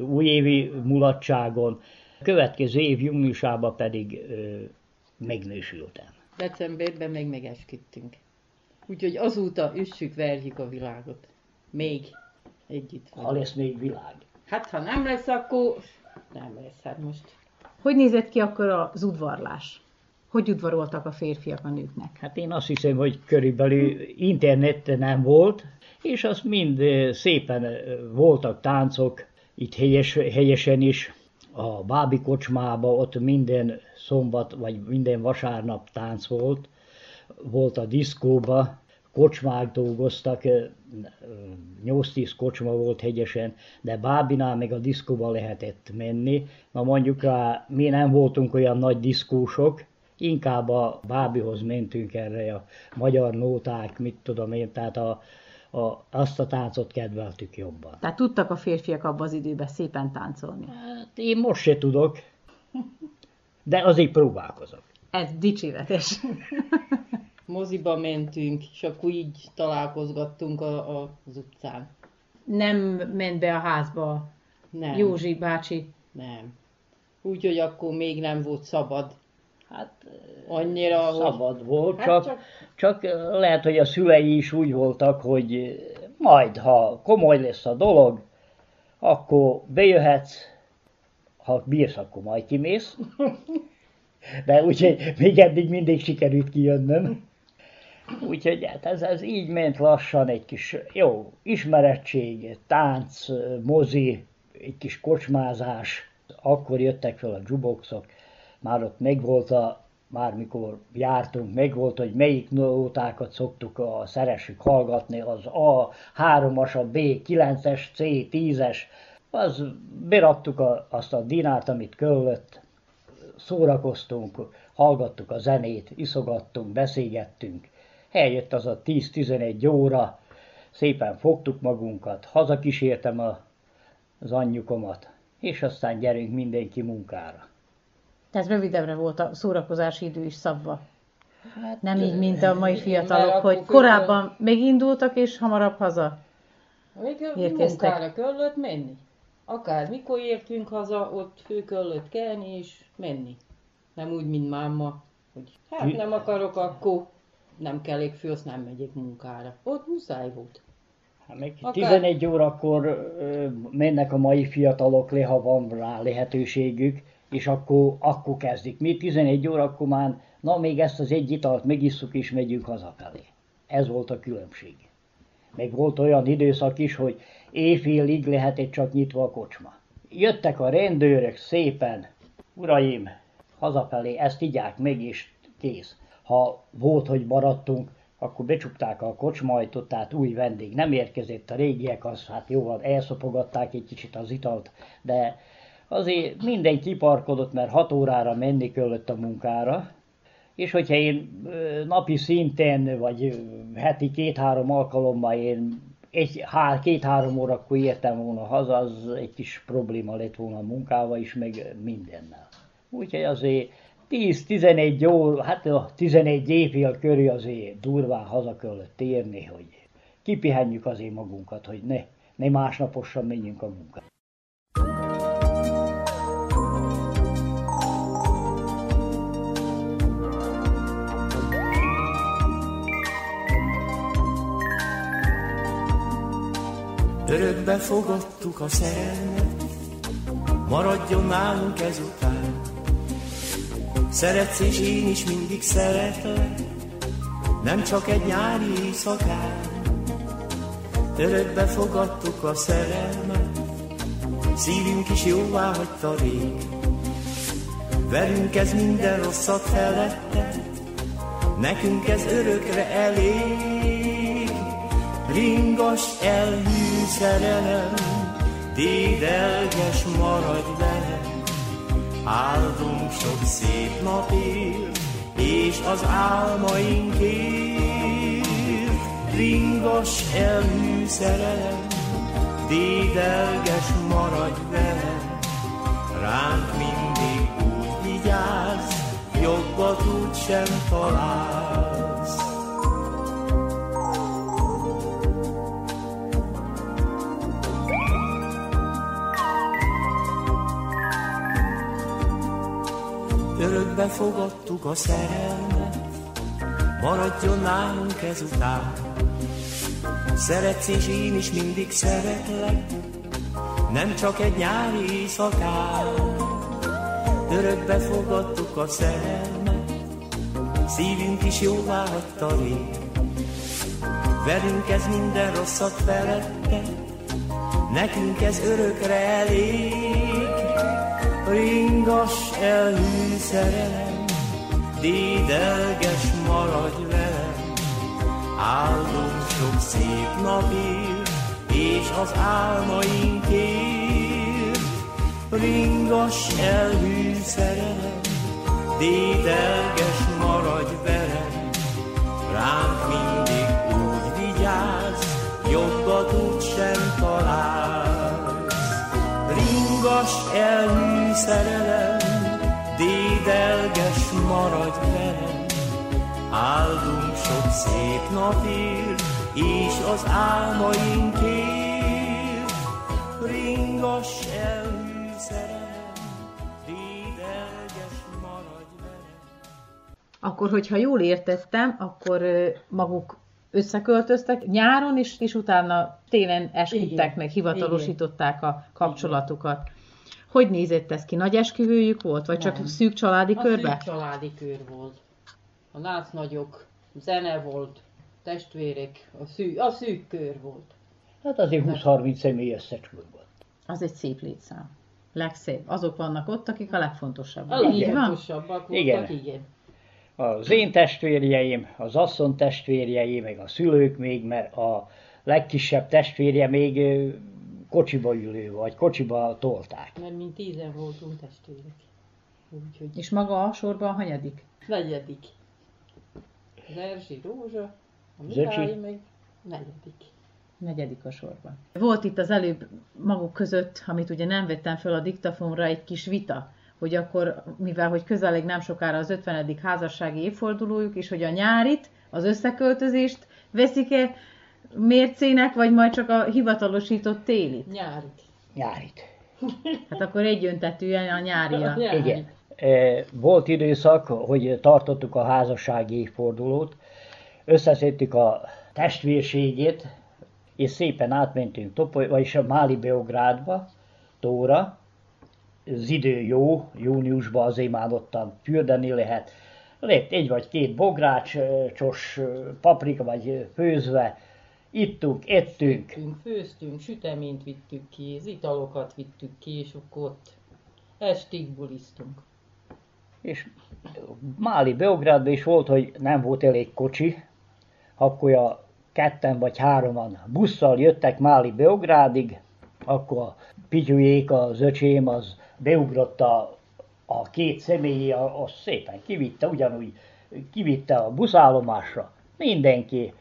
[SPEAKER 4] újévi mulatságon, következő év júniusában pedig ö, megnősültem.
[SPEAKER 6] Decemberben meg megesküdtünk. Úgyhogy azóta üssük, verjük a világot. Még együtt
[SPEAKER 4] Ha
[SPEAKER 6] vagyunk.
[SPEAKER 4] lesz még világ.
[SPEAKER 6] Hát ha nem lesz, akkor nem lesz. Hát most
[SPEAKER 3] Hogy nézett ki akkor az udvarlás? Hogy udvaroltak a férfiak a nőknek?
[SPEAKER 4] Hát én azt hiszem, hogy körülbelül internet nem volt, és az mind eh, szépen eh, voltak táncok, itt helyes, helyesen is, a Bábi kocsmába ott minden szombat, vagy minden vasárnap tánc volt, volt a diszkóba, kocsmák dolgoztak, eh, 8-10 kocsma volt hegyesen, de Bábinál meg a diszkóba lehetett menni. Na mondjuk rá, mi nem voltunk olyan nagy diszkósok, inkább a Bábihoz mentünk erre a magyar nóták, mit tudom én, tehát a, a, azt a táncot kedveltük jobban.
[SPEAKER 3] Tehát tudtak a férfiak abban az időben szépen táncolni.
[SPEAKER 4] Hát én most se tudok, de azért próbálkozok.
[SPEAKER 3] Ez dicséretes.
[SPEAKER 6] moziba mentünk, és akkor így találkozgattunk a, a, az utcán.
[SPEAKER 3] Nem ment be a házba
[SPEAKER 6] Nem.
[SPEAKER 3] Józsi bácsi.
[SPEAKER 6] Nem. Úgyhogy akkor még nem volt szabad.
[SPEAKER 4] Hát
[SPEAKER 6] Annyira, hogy...
[SPEAKER 4] szabad volt,
[SPEAKER 6] Hát
[SPEAKER 4] csak,
[SPEAKER 6] csak-
[SPEAKER 4] csak lehet, hogy a szülei is úgy voltak, hogy majd, ha komoly lesz a dolog, akkor bejöhetsz, ha bírsz, akkor majd kimész. De úgyhogy még eddig mindig sikerült kijönnöm. Úgyhogy hát ez, ez így ment lassan, egy kis jó ismerettség, tánc, mozi, egy kis kocsmázás. Akkor jöttek fel a jukeboxok, már ott megvolt a, már mikor jártunk, megvolt, hogy melyik nótákat szoktuk a szeressük hallgatni, az A, 3-as, a B, 9-es, C, 10-es, az beraktuk a, azt a dinárt, amit köllött, szórakoztunk, hallgattuk a zenét, iszogattunk, beszélgettünk. Eljött az a 10-11 óra, szépen fogtuk magunkat, hazakísértem a, az anyjukomat, és aztán gyerünk mindenki munkára.
[SPEAKER 3] Tehát rövidebbre volt a szórakozási idő is szabva.
[SPEAKER 4] Hát,
[SPEAKER 3] Nem így, mint a mai fiatalok, hogy korábban megindultak és hamarabb haza.
[SPEAKER 6] Még
[SPEAKER 3] Érkeztek.
[SPEAKER 6] munkára kellett menni. Akár mikor értünk haza, ott fő kellett kelni és menni. Nem úgy, mint máma, hogy hát nem akarok, akkor nem kell föl, azt nem megyek munkára. Ott muszáj volt.
[SPEAKER 4] Hát még
[SPEAKER 6] Akár-
[SPEAKER 4] 11 órakor ö, mennek a mai fiatalok le, ha van rá lehetőségük, és akkor, akkor kezdik. Mi 11 órakor már, na még ezt az egy italt megisszuk, és megyünk hazafelé. Ez volt a különbség. Meg volt olyan időszak is, hogy éjfélig lehetett csak nyitva a kocsma. Jöttek a rendőrök szépen, uraim, hazafelé, ezt igyák meg, és kész. Ha volt, hogy maradtunk, akkor becsukták a kocsmajtot, tehát új vendég nem érkezett, a régiek az hát jó van, elszopogatták egy kicsit az italt, de azért minden kiparkodott, mert hat órára menni kellett a munkára, és hogyha én napi szinten, vagy heti két-három alkalommal én egy, há, két-három órakor értem volna haza, az egy kis probléma lett volna a munkával is, meg mindennel. Úgyhogy azért 10-11 óra, hát a 11 évfél körül azért durván haza kellett térni, hogy kipihenjük azért magunkat, hogy ne, ne másnaposan menjünk a munkába.
[SPEAKER 5] Örökbe fogadtuk a szerelmet, maradjon nálunk ezután. Szeretsz és én is mindig szeretlek, nem csak egy nyári éjszakán. Örökbe fogadtuk a szerelmet, szívünk is jóvá hagyta rég. Velünk ez minden rosszat felette, nekünk ez örökre elég. Ringas elhű szerelem, dédelges maradj velem, áldunk sok szép napért, és az álmainkért. Ringas elhű szerelem, dédelges maradj velem, ránk mindig úgy vigyázz, jobbat úgy sem találsz. Örökbe fogadtuk a szerelmet, maradjon nálunk ezután. Szeretsz és én is mindig szeretlek, nem csak egy nyári éjszakán. Örökbe fogadtuk a szerelmet, szívünk is jóvá hagyta rég. Velünk ez minden rosszat felette, nekünk ez örökre elég. Ringas elhű szerelem, dédelges maradj velem, áldunk sok szép napért, és az álmainkért. Ringas elhű szerelem, dédelges maradj velem, ránk mindig úgy vigyázz, jobbat úgy sem találsz. Ringas elhű szerelem, dédelges maradj velem, áldunk sok szép napért, és az álmainkért. Ringas elhű szerelem, dédelges maradj velem.
[SPEAKER 3] Akkor, hogyha jól értettem, akkor maguk összeköltöztek nyáron, és, és utána télen esküdtek
[SPEAKER 6] Igen.
[SPEAKER 3] meg, hivatalosították a kapcsolatukat. Hogy nézett ez ki? Nagy esküvőjük volt? Vagy csak
[SPEAKER 6] Nem.
[SPEAKER 3] szűk családi
[SPEAKER 6] A
[SPEAKER 3] körbe?
[SPEAKER 6] szűk családi kör volt. A nácnagyok, zene volt, testvérek, a szűk, a szűk kör volt.
[SPEAKER 4] Hát azért 20-30 személy összecsúlt volt.
[SPEAKER 3] Az egy szép létszám. Legszép. Azok vannak ott, akik a legfontosabbak.
[SPEAKER 6] A legfontosabbak voltak,
[SPEAKER 4] Igen.
[SPEAKER 6] igen.
[SPEAKER 4] Az én testvérjeim, az asszony testvérjei, meg a szülők még, mert a legkisebb testvérje még kocsiba ülő, vagy kocsiba tolták.
[SPEAKER 6] Mert mi tízen voltunk testvérek. Úgyhogy
[SPEAKER 3] És maga a sorban a hanyadik?
[SPEAKER 6] negyedik. Az Erzsi Rózsa, a. Mihály meg negyedik.
[SPEAKER 3] Negyedik a sorban. Volt itt az előbb maguk között, amit ugye nem vettem fel a diktafonra, egy kis vita, hogy akkor, mivel hogy közeleg nem sokára az 50. házassági évfordulójuk, és hogy a nyárit, az összeköltözést veszik-e mércének, vagy majd csak a hivatalosított télit?
[SPEAKER 6] Nyárit.
[SPEAKER 4] Nyárit.
[SPEAKER 3] Hát akkor egyöntetűen a nyárira.
[SPEAKER 6] Nyári.
[SPEAKER 4] Igen. E, volt időszak, hogy tartottuk a házassági évfordulót, összeszedtük a testvérségét, és szépen átmentünk Topoly, vagyis a Máli Beográdba, Tóra. Az idő jó, júniusban azért már ottan fürdeni lehet. Lett egy vagy két bográcsos paprika, vagy főzve, ittunk, ettünk.
[SPEAKER 6] Főztünk, főztünk, süteményt vittük ki, az italokat vittük ki, és akkor ott estig bulisztunk.
[SPEAKER 4] És Máli Beográdban is volt, hogy nem volt elég kocsi, akkor a ketten vagy hároman busszal jöttek Máli Beográdig, akkor a Pityujék, az öcsém, az beugrott a, a két személyi, az szépen kivitte, ugyanúgy kivitte a buszállomásra. Mindenki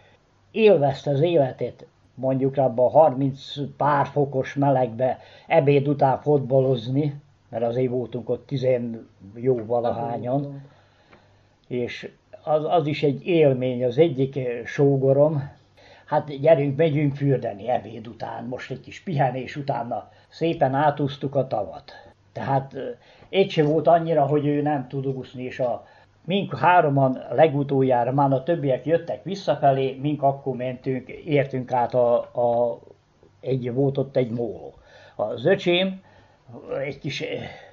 [SPEAKER 4] élvezte az életét, mondjuk abban a 30 pár fokos melegbe ebéd után fotbalozni, mert azért voltunk ott tizen jó valahányan, és az, az is egy élmény, az egyik sógorom, hát gyerünk, megyünk fürdeni ebéd után, most egy kis pihenés utána szépen átúztuk a tavat. Tehát egy se volt annyira, hogy ő nem tud úszni, és a, mink hároman legutoljára, már a többiek jöttek visszafelé, mink akkor mentünk, értünk át a, a egy, volt ott egy móló. Az öcsém egy kis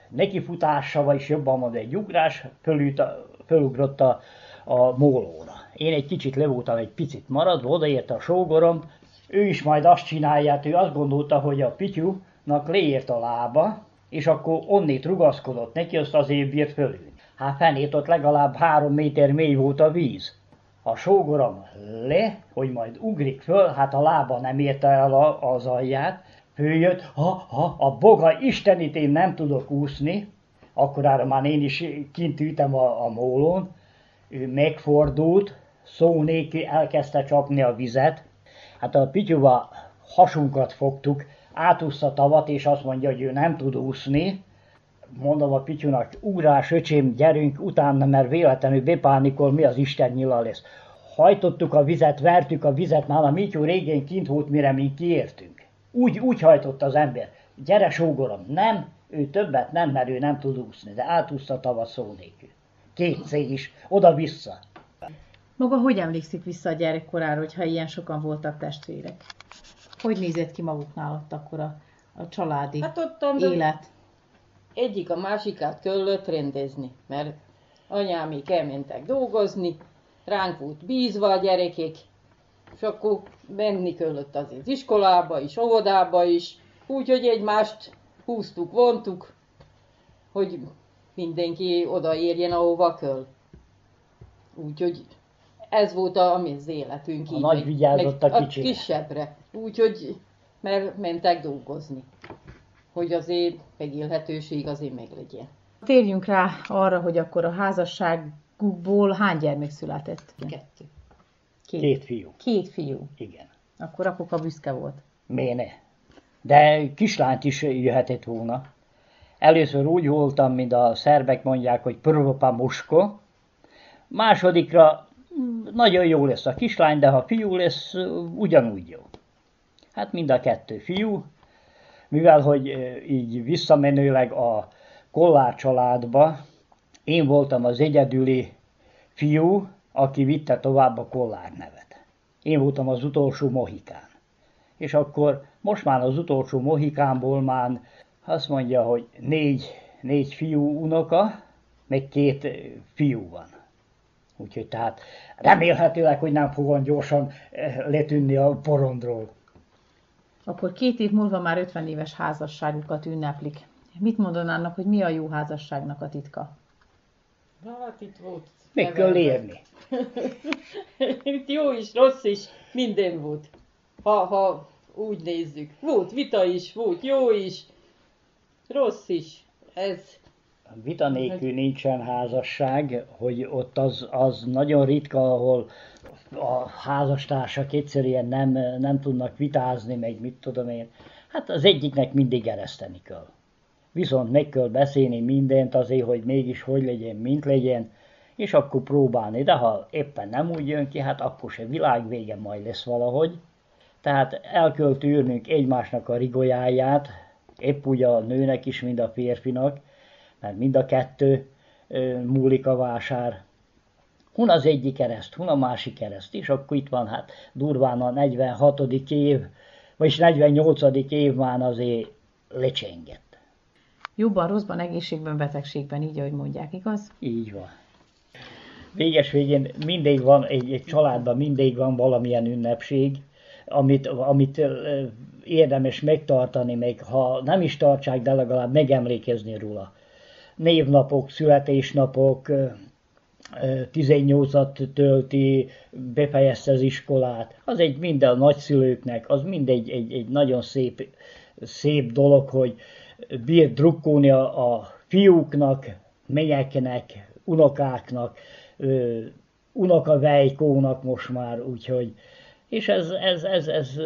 [SPEAKER 4] nekifutással, vagyis jobban mondva egy ugrás, fölült, fölugrott a, a mólóra. Én egy kicsit le voltam egy picit maradva, odaért a sógorom, ő is majd azt csinálját, ő azt gondolta, hogy a pityúnak leért a lába, és akkor onnét rugaszkodott neki, azt azért bírt fölülni. Hát fenét ott legalább három méter mély volt a víz. A sógorom le, hogy majd ugrik föl, hát a lába nem érte el a, az alját, följött, ha, ha, a boga istenit én nem tudok úszni, akkor már én is kint ültem a, a mólón, ő megfordult, szó nélkül elkezdte csapni a vizet. Hát a pityuva hasunkat fogtuk, átúszta tavat, és azt mondja, hogy ő nem tud úszni. Mondom a pityunak, ugrás, öcsém, gyerünk utána, mert véletlenül bepánikol, mi az Isten nyila lesz. Hajtottuk a vizet, vertük a vizet, már a Mityu régén kint volt, mire mi kiértünk. Úgy, úgy hajtott az ember. Gyere, sógorom, nem, ő többet nem, mert ő nem tud úszni, de átúszta tavat szó nélkül. Kétszer is, oda-vissza.
[SPEAKER 3] Maga hogy emlékszik vissza a gyerekkorára, hogyha ilyen sokan voltak testvérek? Hogy nézett ki maguknál ott akkor a, a családi
[SPEAKER 6] Hát ott
[SPEAKER 3] élet?
[SPEAKER 6] Egyik a másikát kellett rendezni, mert anyámik elmentek dolgozni, ránk volt bízva a gyerekek, és akkor menni kellett az iskolába is, óvodába is, úgyhogy egymást húztuk, vontuk, hogy mindenki odaérjen, ahova kell. Úgyhogy ez volt a, ami az életünk.
[SPEAKER 4] A így, nagy vigyázott a kicsire.
[SPEAKER 6] A kisebbre. Úgyhogy, mert mentek dolgozni. Hogy azért megélhetőség azért meglegyen.
[SPEAKER 3] Térjünk rá arra, hogy akkor a házasságukból hány gyermek született?
[SPEAKER 6] Kettő.
[SPEAKER 4] Két, Két fiú.
[SPEAKER 3] Két fiú.
[SPEAKER 4] Igen.
[SPEAKER 3] Akkor apuka büszke volt.
[SPEAKER 4] Méne. De kislányt is jöhetett volna. Először úgy voltam, mint a szerbek mondják, hogy prvopa musko. Másodikra nagyon jó lesz a kislány, de ha fiú lesz, ugyanúgy jó. Hát mind a kettő fiú, mivel hogy így visszamenőleg a Kollár családba, én voltam az egyedüli fiú, aki vitte tovább a Kollár nevet. Én voltam az utolsó mohikán. És akkor most már az utolsó mohikánból már azt mondja, hogy négy, négy fiú unoka, meg két fiú van. Úgyhogy tehát remélhetőleg, hogy nem fogom gyorsan letűnni a porondról.
[SPEAKER 3] Akkor két év múlva már 50 éves házasságukat ünneplik. Mit mondanának, hogy mi a jó házasságnak a titka?
[SPEAKER 6] Hát itt volt.
[SPEAKER 4] Meg kell érni.
[SPEAKER 6] itt jó is, rossz is, minden volt. Ha, ha úgy nézzük. Volt vita is, volt jó is, rossz is. Ez
[SPEAKER 4] vita nélkül nincsen házasság, hogy ott az, az nagyon ritka, ahol a házastársak egyszerűen nem, nem tudnak vitázni, meg mit tudom én. Hát az egyiknek mindig ereszteni kell. Viszont meg kell beszélni mindent azért, hogy mégis hogy legyen, mint legyen, és akkor próbálni. De ha éppen nem úgy jön ki, hát akkor se világvége majd lesz valahogy. Tehát el kell tűrnünk egymásnak a rigolyáját, épp úgy a nőnek is, mint a férfinak, mert mind a kettő múlik a vásár. Hun az egyik kereszt, hun a másik kereszt, és akkor itt van hát durván a 46. év, vagyis 48. év már azért lecsengett.
[SPEAKER 3] Jobban, rosszban, egészségben, betegségben, így, ahogy mondják, igaz?
[SPEAKER 4] Így van. Véges végén mindig van, egy, egy családban mindig van valamilyen ünnepség, amit, amit érdemes megtartani, még ha nem is tartsák, de legalább megemlékezni róla. Névnapok, születésnapok, 18-at tölti, befejezte az iskolát. Az egy minden nagyszülőknek, az mindegy egy, egy nagyon szép, szép dolog, hogy bír drukkolni a, a fiúknak, menyeknek, unokáknak, unokavejkónak most már, úgyhogy, és ez, ez, ez, ez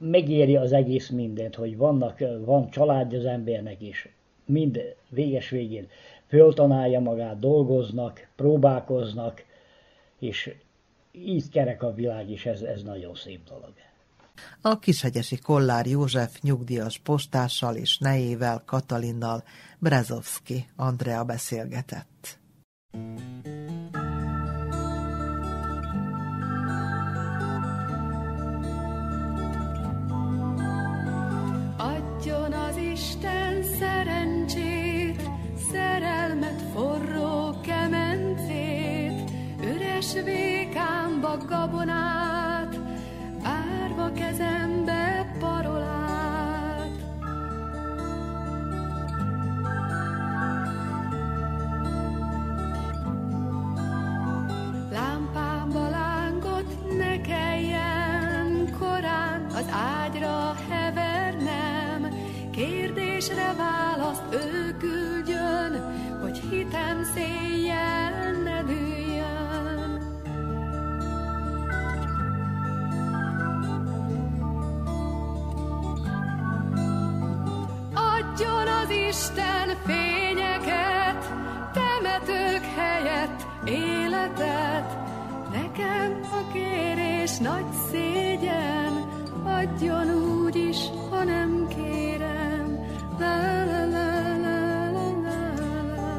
[SPEAKER 4] megéri az egész mindent, hogy vannak, van családja az embernek is, mind véges végén föltanálja magát, dolgoznak, próbálkoznak, és így kerek a világ, és ez, ez nagyon szép dolog.
[SPEAKER 2] A kishegyesi Kollár József nyugdíjas postással és nejével Katalinnal Brezovski Andrea beszélgetett.
[SPEAKER 7] Adjon buona nagy szégyen, adjon úgy is, ha nem kérem. La, la, la, la, la, la, la.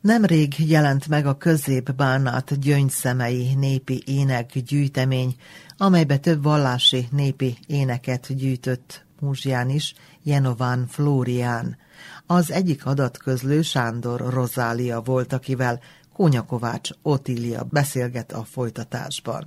[SPEAKER 2] Nemrég jelent meg a középbánát gyöngyszemei népi ének gyűjtemény, amelybe több vallási népi éneket gyűjtött Múzsján is, Jenován Flórián. Az egyik adatközlő Sándor Rozália volt, akivel Kónya Kovács Otília beszélget a folytatásban.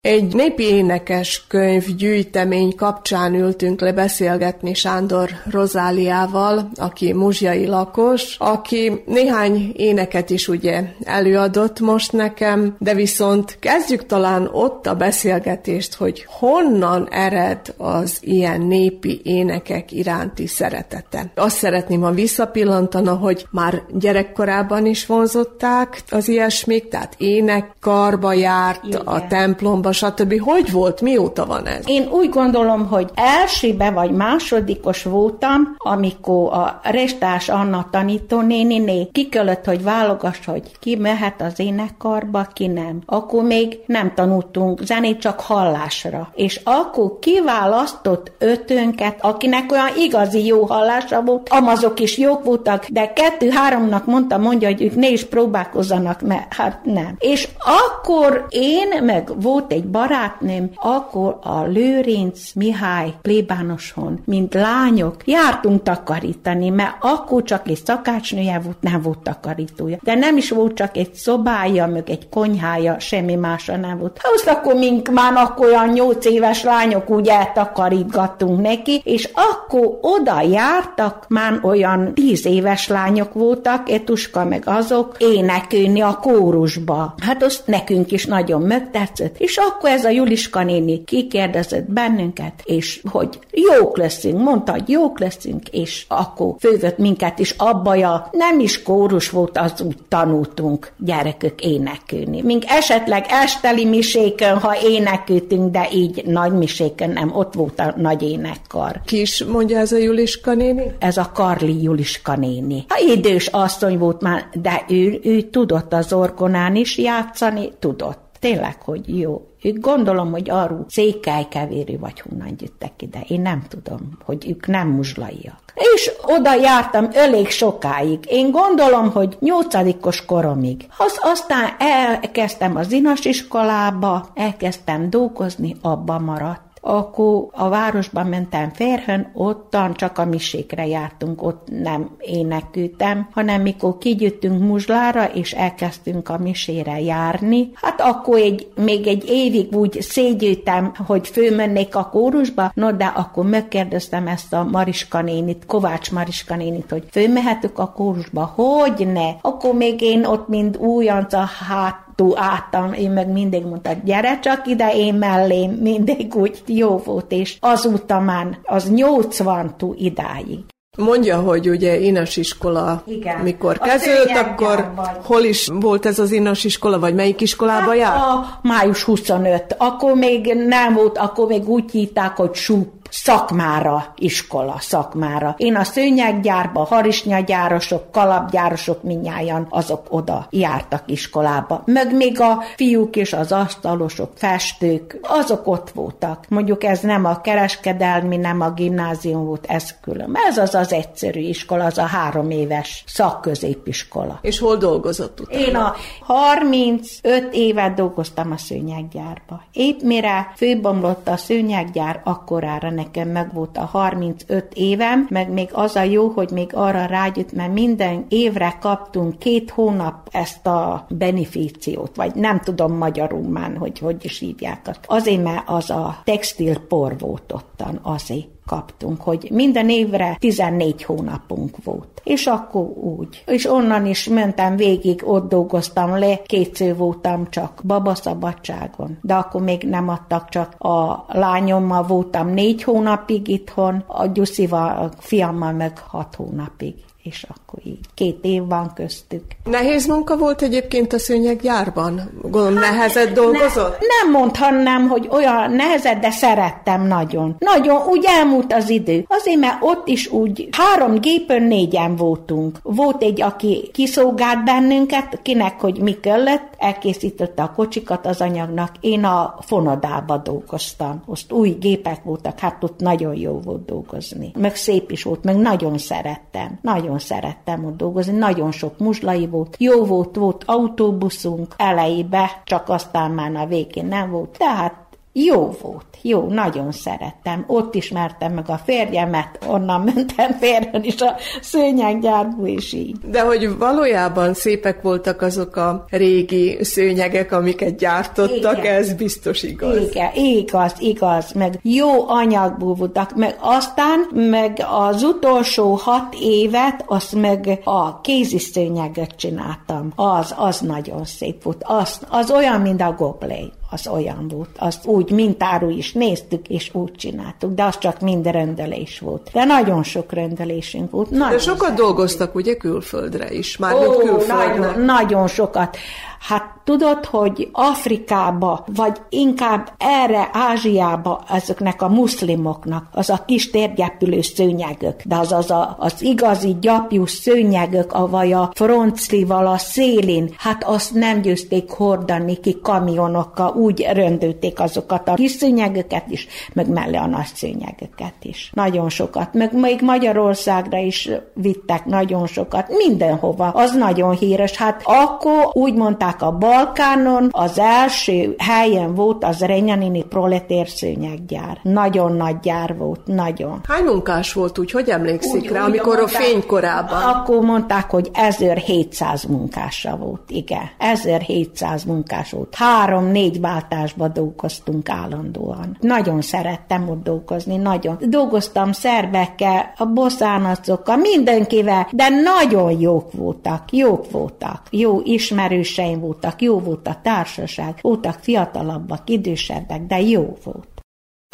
[SPEAKER 8] Egy népi énekes könyv gyűjtemény kapcsán ültünk le beszélgetni Sándor Rozáliával, aki muzsjai lakos, aki néhány éneket is ugye előadott most nekem, de viszont kezdjük talán ott a beszélgetést, hogy honnan ered az ilyen népi énekek iránti szeretete. Azt szeretném, ha visszapillantana, hogy már gyerekkorában is vonzották az ilyesmik, tehát énekkarba járt,
[SPEAKER 9] Igen.
[SPEAKER 8] a templomba, stb. Hogy volt? Mióta van ez?
[SPEAKER 9] Én úgy gondolom, hogy elsőbe vagy másodikos voltam, amikor a Restás Anna tanítónéniné kikölött, hogy válogass, hogy ki mehet az énekkarba, ki nem. Akkor még nem tanultunk zenét, csak hallásra. És akkor kiválasztott ötönket, akinek olyan igazi jó hallása volt, amazok is jók voltak, de kettő-háromnak mondta, mondja, hogy ők ne is próbálkozzanak, mert hát nem. És akkor én, meg volt egy barátnőm, akkor a Lőrinc Mihály plébánoson, mint lányok, jártunk takarítani, mert akkor csak egy szakácsnője volt, nem volt takarítója. De nem is volt csak egy szobája, meg egy konyhája, semmi másra nem volt. Hát akkor mink már akkor olyan nyolc éves lányok úgy eltakarítgattunk neki, és akkor oda jártak, már olyan tíz éves lányok voltak, Etuska meg azok, énekelni a kórusba. Hát azt nekünk is nagyon megtetszett, és akkor ez a Juliska néni kikérdezett bennünket, és hogy jók leszünk, mondta, hogy jók leszünk, és akkor fővött minket is abba, a nem is kórus volt, az úgy tanultunk gyerekök énekelni. Mink esetleg esteli misékön, ha énekeltünk, de így nagy misékön nem, ott volt a nagy énekkar.
[SPEAKER 8] Ki is mondja ez a Juliska néni?
[SPEAKER 9] Ez a Karli Juliska néni. Ha idős asszony volt már, de ő, ő tudott az orgonán is játszani, tudott. Tényleg, hogy jó. Gondolom, hogy arról székelykevéri vagy honnan jöttek ide. Én nem tudom, hogy ők nem muzslaiak. És oda jártam elég sokáig. Én gondolom, hogy nyolcadikos koromig. Az, aztán elkezdtem az inas iskolába, elkezdtem dolgozni, abba maradt akkor a városban mentem férhön, ottan csak a misékre jártunk, ott nem énekültem, hanem mikor kigyüttünk muzslára, és elkezdtünk a misére járni, hát akkor egy, még egy évig úgy szégyültem, hogy főmennék a kórusba, no de akkor megkérdeztem ezt a Mariska nénit, Kovács Mariska nénit, hogy főmehetük a kórusba, hogy ne? Akkor még én ott mind újonca hát tú álltam, én meg mindig mondta, gyere csak ide én mellém, mindig úgy jó volt, és azóta már az 80 tú idáig.
[SPEAKER 8] Mondja, hogy ugye inas iskola,
[SPEAKER 9] Igen.
[SPEAKER 8] mikor kezdődött, akkor hol is volt ez az inas iskola, vagy melyik iskolába hát jár?
[SPEAKER 9] A május 25. Akkor még nem volt, akkor még úgy hívták, hogy súp szakmára, iskola szakmára. Én a szőnyeggyárba, harisnyagyárosok, kalapgyárosok minnyáján azok oda jártak iskolába. Meg még a fiúk és az asztalosok, festők, azok ott voltak. Mondjuk ez nem a kereskedelmi, nem a gimnázium volt, ez külön. Ez az az egyszerű iskola, az a három éves szakközépiskola.
[SPEAKER 8] És hol dolgozott utána?
[SPEAKER 9] Én a 35 évet dolgoztam a szőnyeggyárba. Épp mire főbomlott a szőnyeggyár, akkorára nekem meg volt a 35 évem, meg még az a jó, hogy még arra rágyött, mert minden évre kaptunk két hónap ezt a beneficiót, vagy nem tudom magyarul már, hogy hogy is hívják. Azért, mert az a textilpor volt ottan, azért kaptunk, hogy minden évre 14 hónapunk volt. És akkor úgy. És onnan is mentem végig, ott dolgoztam le, kétszer voltam csak babaszabadságon. De akkor még nem adtak, csak a lányommal voltam négy hónapig itthon, a Gyuszival, a fiammal meg hat hónapig és akkor így két év van köztük.
[SPEAKER 8] Nehéz munka volt egyébként a szőnyeggyárban? Gondolom hát, nehezet dolgozott?
[SPEAKER 9] Ne, nem mondhatnám, hogy olyan nehezet, de szerettem nagyon. Nagyon, úgy elmúlt az idő. Azért, mert ott is úgy három gépön négyen voltunk. Volt egy, aki kiszolgált bennünket, kinek, hogy mi kellett, elkészítette a kocsikat az anyagnak. Én a fonodába dolgoztam. Most új gépek voltak, hát ott nagyon jó volt dolgozni. Meg szép is volt, meg nagyon szerettem. Nagyon nagyon szerettem ott dolgozni, nagyon sok muzslai volt, jó volt, volt autóbuszunk elejébe, csak aztán már a végén nem volt, tehát jó volt, jó, nagyon szerettem. Ott ismertem meg a férjemet, onnan mentem férjen is a szőnyeggyárba, és így.
[SPEAKER 8] De hogy valójában szépek voltak azok a régi szőnyegek, amiket gyártottak, Igen. ez biztos igaz.
[SPEAKER 9] Igen, igaz, igaz, meg jó anyagból voltak, meg aztán, meg az utolsó hat évet, azt meg a kézi szőnyeget csináltam. Az, az nagyon szép volt. Az, az olyan, mint a goblé az olyan volt. Azt úgy mintáról is néztük, és úgy csináltuk, de az csak mind rendelés volt. De nagyon sok rendelésünk volt. Nagyon
[SPEAKER 8] de sokat dolgoztak ugye külföldre is, már Ó, külföldre.
[SPEAKER 9] Nagyon, nagyon sokat. Hát tudod, hogy Afrikába, vagy inkább erre Ázsiába ezeknek a muszlimoknak az a kis térgyepülő szőnyegök, de az az, a, az igazi gyapjú szőnyegök, avaj a fronclival a szélén, hát azt nem győzték hordani ki kamionokkal, úgy röndölték azokat a kis szőnyegöket is, meg mellé a nagy szőnyegöket is. Nagyon sokat, meg még Magyarországra is vittek nagyon sokat, mindenhova. Az nagyon híres. Hát akkor úgy mondták a bal Balkánon az első helyen volt az Renyanini proletér szőnyeggyár. Nagyon nagy gyár volt, nagyon.
[SPEAKER 8] Hány munkás volt úgy, hogy emlékszik úgy, rá, úgy, amikor mondták, a fénykorában?
[SPEAKER 9] Akkor mondták, hogy 1700 munkása volt, igen. 1700 munkás volt. Három-négy váltásba dolgoztunk állandóan. Nagyon szerettem ott dolgozni, nagyon. Dolgoztam szerbekkel, a bosszánatokkal, mindenkivel, de nagyon jók voltak, jók voltak. Jó ismerőseim voltak, jó volt a társaság, voltak fiatalabbak, idősebbek, de jó volt.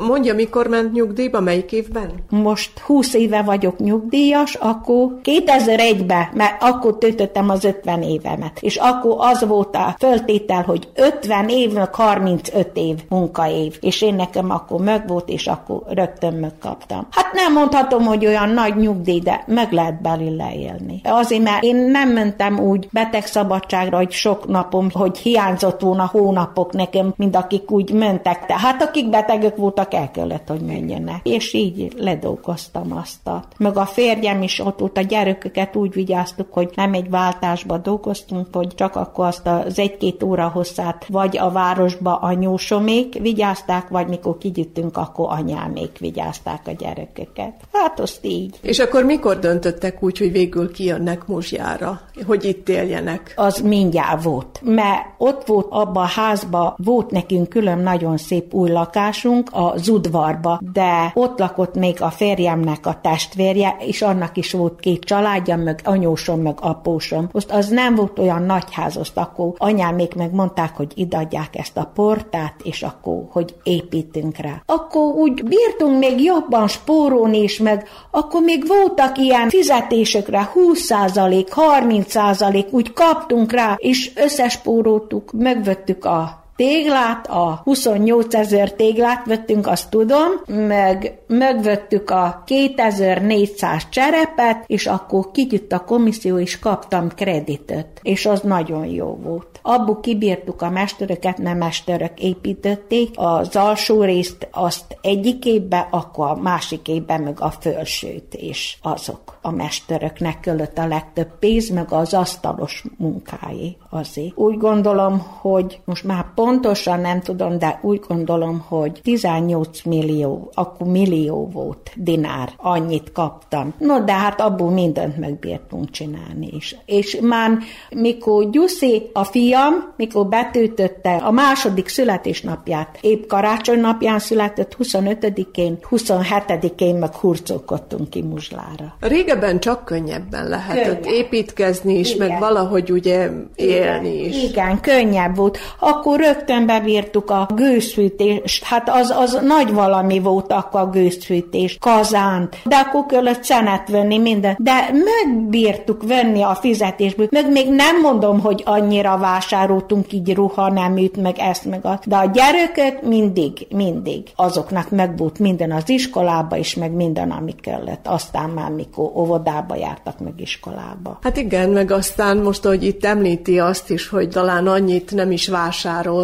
[SPEAKER 8] Mondja, mikor ment nyugdíjba, melyik évben?
[SPEAKER 9] Most 20 éve vagyok nyugdíjas, akkor 2001-ben, mert akkor töltöttem az 50 évemet. És akkor az volt a föltétel, hogy 50 évnek 35 év munkaév. És én nekem akkor meg volt, és akkor rögtön megkaptam. Hát nem mondhatom, hogy olyan nagy nyugdíj, de meg lehet belőle élni. Azért, mert én nem mentem úgy betegszabadságra, hogy sok napom, hogy hiányzott volna hónapok nekem, mint akik úgy mentek. Tehát akik betegek voltak, csak el kellett, hogy menjenek. És így ledolgoztam azt. Meg a férjem is ott volt, a gyerekeket úgy vigyáztuk, hogy nem egy váltásba dolgoztunk, hogy csak akkor azt az egy-két óra hosszát vagy a városba anyósomék vigyázták, vagy mikor kigyüttünk, akkor anyámék vigyázták a gyerekeket. Hát azt így.
[SPEAKER 8] És akkor mikor döntöttek úgy, hogy végül kijönnek Muzsjára, hogy itt éljenek?
[SPEAKER 9] Az mindjárt volt, mert ott volt abba a házba, volt nekünk külön nagyon szép új lakásunk, a az udvarba, de ott lakott még a férjemnek a testvérje, és annak is volt két családja, meg anyósom, meg apósom. Most az nem volt olyan nagy ház, akkor anyámék meg mondták, hogy idadják ezt a portát, és akkor, hogy építünk rá. Akkor úgy bírtunk még jobban spórolni is, meg akkor még voltak ilyen fizetésekre 20%, 30%, úgy kaptunk rá, és összespóroltuk, megvettük a téglát, a 28 ezer téglát vettünk, azt tudom, meg megvettük a 2400 cserepet, és akkor kigyütt a komisszió, és kaptam kreditet, és az nagyon jó volt. Abból kibírtuk a mesteröket, nem mesterök építették, az alsó részt azt egyik évben, akkor a másik évben meg a fölsőt, és azok a mesteröknek kellett a legtöbb pénz, meg az asztalos munkáé azért. Úgy gondolom, hogy most már pontosan nem tudom, de úgy gondolom, hogy 18 millió, akkor millió volt dinár, annyit kaptam. No, de hát abból mindent megbírtunk csinálni is. És már mikor Gyuszi, a fiam, mikor betűtötte a második születésnapját, épp karácsony napján született 25-én, 27-én meg hurcolkodtunk ki Muzslára.
[SPEAKER 8] Régebben csak könnyebben lehetett Könnyebb. építkezni is, Igen. meg valahogy ugye élni is.
[SPEAKER 9] Igen, könnyebb volt. Akkor rögtön bebírtuk a gőzfűtést, hát az, az nagy valami volt akkor a gőzfűtés, kazánt, de akkor kellett szenet venni minden, de megbírtuk venni a fizetésből, meg még nem mondom, hogy annyira vásároltunk így ruha neműt, meg ezt, meg azt, de a gyerekek mindig, mindig azoknak megvolt minden az iskolába is, meg minden, ami kellett. Aztán már mikor óvodába jártak, meg iskolába.
[SPEAKER 8] Hát igen, meg aztán most, hogy itt említi azt is, hogy talán annyit nem is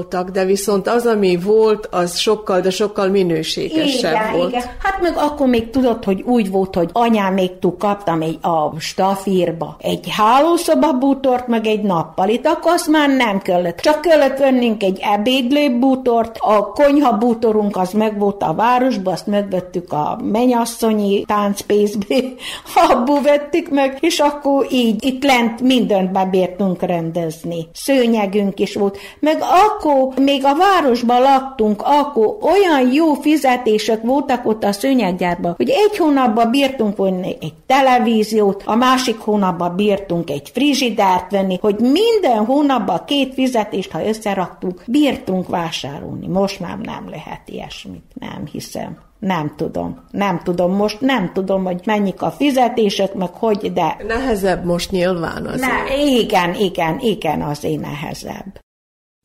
[SPEAKER 8] vásároltak, de viszont az, ami volt, az sokkal, de sokkal minőségesebb
[SPEAKER 9] igen,
[SPEAKER 8] volt.
[SPEAKER 9] Igen. Hát meg akkor még tudod, hogy úgy volt, hogy anyám még túl kaptam egy a stafírba egy hálószoba bútort, meg egy nappalit, akkor azt már nem kellett. Csak kellett vennünk egy ebédlő bútort, a konyha bútorunk az meg volt a városba, azt megvettük a menyasszonyi táncpészbe, abból vettük meg, és akkor így itt lent mindent bebértünk rendezni. Szőnyegünk is volt. Meg akkor még a városban laktunk, akkor olyan jó fizetések voltak ott a szőnyeggyárban, hogy egy hónapban bírtunk venni egy televíziót, a másik hónapban bírtunk egy frigidárt venni, hogy minden hónapban két fizetést, ha összeraktunk, bírtunk vásárolni. Most már nem lehet ilyesmit, nem hiszem. Nem tudom, nem tudom, most nem tudom, hogy mennyik a fizetések, meg hogy, de...
[SPEAKER 8] Nehezebb most nyilván azért.
[SPEAKER 9] Ne, igen, igen, igen, azért nehezebb.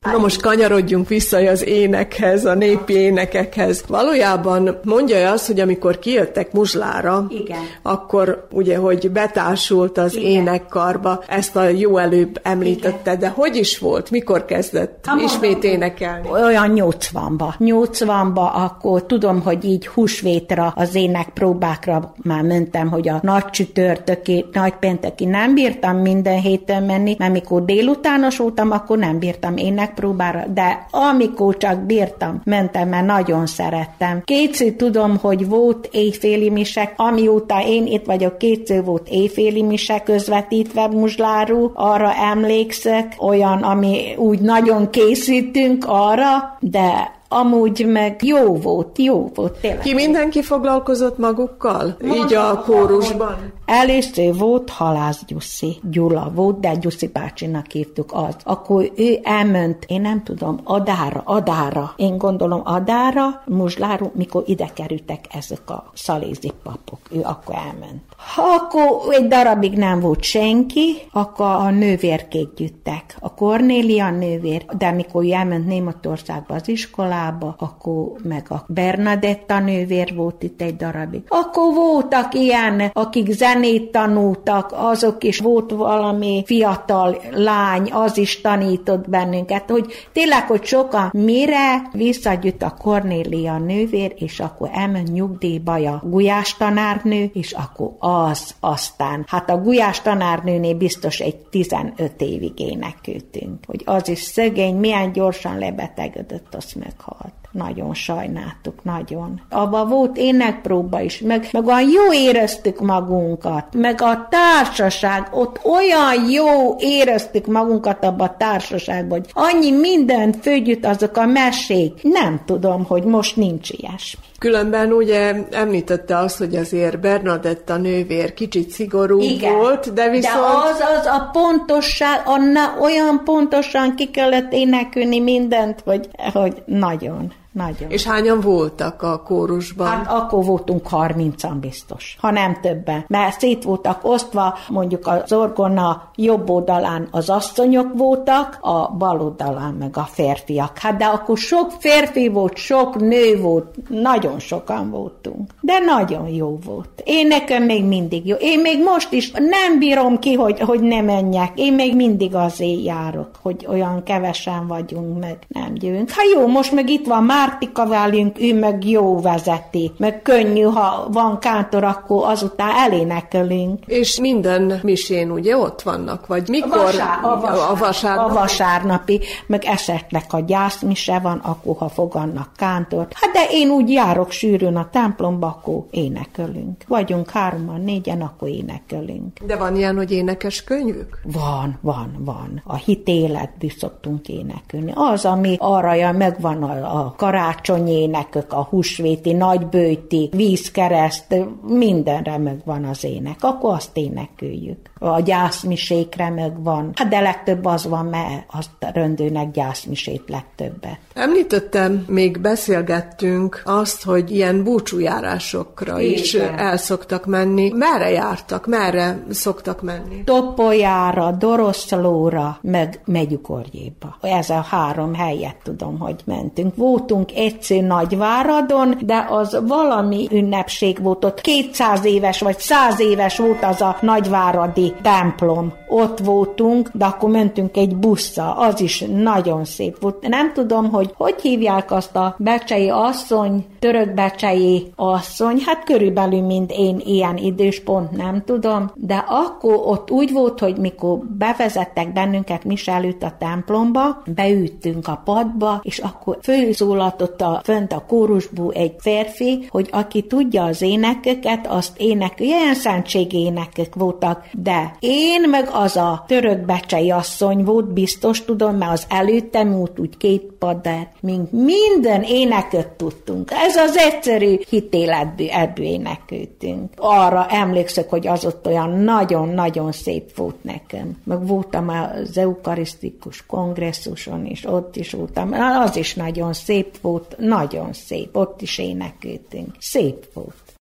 [SPEAKER 8] Na most kanyarodjunk vissza az énekhez, a népi énekekhez. Valójában mondja azt, hogy amikor kijöttek Muzslára,
[SPEAKER 9] Igen.
[SPEAKER 8] akkor ugye, hogy betársult az Igen. énekkarba, ezt a jó előbb említette, Igen. de hogy is volt, mikor kezdett ha, ismét énekelni?
[SPEAKER 9] Olyan 80-ba. 80-ba akkor tudom, hogy így húsvétra az énekpróbákra már mentem, hogy a nagy csütörtöki, nagy pénteki nem bírtam minden héten menni, mert mikor délutános voltam, akkor nem bírtam ének próbára, de amikor csak bírtam, mentem, mert nagyon szerettem. Kétszer tudom, hogy volt éjféli misek, amióta én itt vagyok, kétszer volt éjféli misek közvetítve Muzsláról, arra emlékszek, olyan, ami úgy nagyon készítünk arra, de amúgy meg jó volt, jó volt, tényleg.
[SPEAKER 8] Ki mindenki foglalkozott magukkal? Így a kórusban?
[SPEAKER 9] Először volt Halász Gyuszi, Gyula volt, de Gyuszi bácsinak hívtuk az. Akkor ő elment, én nem tudom, Adára, Adára, én gondolom Adára, Muzsláru, mikor ide kerültek ezek a szalézi papok, ő akkor elment. Akkor egy darabig nem volt senki, akkor a nővérkék gyűjtek. A Kornélia nővér, de mikor elment Németországba az iskolába, akkor meg a Bernadetta nővér volt itt egy darabig. Akkor voltak ilyen, akik zenét tanultak, azok is volt valami fiatal lány, az is tanított bennünket, hogy tényleg, hogy sokan mire visszagyűjt a Kornélia nővér, és akkor elment nyugdíjba a gulyás tanárnő, és akkor az aztán. Hát a gulyás tanárnőnél biztos egy 15 évig énekültünk, hogy az is szegény, milyen gyorsan lebetegedett, azt meghalt nagyon sajnáltuk, nagyon. Abba volt énekpróba is, meg, meg olyan jó éreztük magunkat, meg a társaság, ott olyan jó éreztük magunkat abba a társaságban, hogy annyi mindent főgyütt azok a mesék. Nem tudom, hogy most nincs ilyesmi.
[SPEAKER 8] Különben ugye említette azt, hogy azért Bernadetta nővér kicsit szigorú Igen, volt, de viszont...
[SPEAKER 9] De az, az a pontosság, anna, olyan pontosan ki kellett énekelni mindent, hogy, hogy nagyon. Nagyon.
[SPEAKER 8] És hányan voltak a kórusban?
[SPEAKER 9] Hát akkor voltunk 30-an biztos, ha nem többen. Mert szét voltak osztva, mondjuk az orgona jobb oldalán az asszonyok voltak, a bal oldalán meg a férfiak. Hát de akkor sok férfi volt, sok nő volt, nagyon sokan voltunk. De nagyon jó volt. Én nekem még mindig jó. Én még most is nem bírom ki, hogy, hogy ne menjek. Én még mindig azért járok, hogy olyan kevesen vagyunk, meg nem győnk. Ha jó, most meg itt van már Mártika velünk, ő meg jó vezeti, meg könnyű, ha van kántor, akkor azután elénekelünk.
[SPEAKER 8] És minden misén ugye ott vannak, vagy mikor?
[SPEAKER 9] Vasár, a, vasár, a, vasárnapi. a vasárnapi, meg esetleg a gyászmise van, akkor ha fogannak kántort. Hát de én úgy járok sűrűn a templomba, akkor énekelünk. Vagyunk hárman, négyen, akkor énekelünk.
[SPEAKER 8] De van ilyen, hogy énekes könyvük?
[SPEAKER 9] Van, van, van. A hitéletből szoktunk énekelni. Az, ami arra megvan a, a karácsonyi énekök, a húsvéti, nagybőti, vízkereszt, mindenre megvan az ének. Akkor azt énekeljük. A gyászmisékre megvan. Hát de legtöbb az van, mert azt röndőnek gyászmisét legtöbbet.
[SPEAKER 8] Említettem, még beszélgettünk azt, hogy ilyen búcsújárásokra Igen. is el szoktak menni. Merre jártak? Merre szoktak menni?
[SPEAKER 9] Topolyára, Doroszlóra, meg Megyukorjéba. Ez a három helyet tudom, hogy mentünk. Voltunk egyszer Nagyváradon, de az valami ünnepség volt ott. 200 éves vagy 100 éves volt az a nagyváradi templom. Ott voltunk, de akkor mentünk egy busszal. Az is nagyon szép volt. Nem tudom, hogy hogy hívják azt a becsei asszony, török becsei asszony, hát körülbelül mint én ilyen időspont nem tudom, de akkor ott úgy volt, hogy mikor bevezettek bennünket Mise előtt a templomba, beüttünk a padba, és akkor főzólatott a, fönt a kórusból egy férfi, hogy aki tudja az énekeket, azt ének, ilyen szentségi énekek voltak, de én meg az a török becsei asszony volt, biztos tudom, mert az előttem út úgy két paddal, mink minden éneket tudtunk. Ez az egyszerű hitéletből ebből énekeltünk. Arra emlékszek, hogy az ott olyan nagyon-nagyon szép volt nekem. Meg voltam az eukarisztikus kongresszuson is, ott is voltam. Az is nagyon szép volt, nagyon szép. Ott is énekeltünk. Szép volt.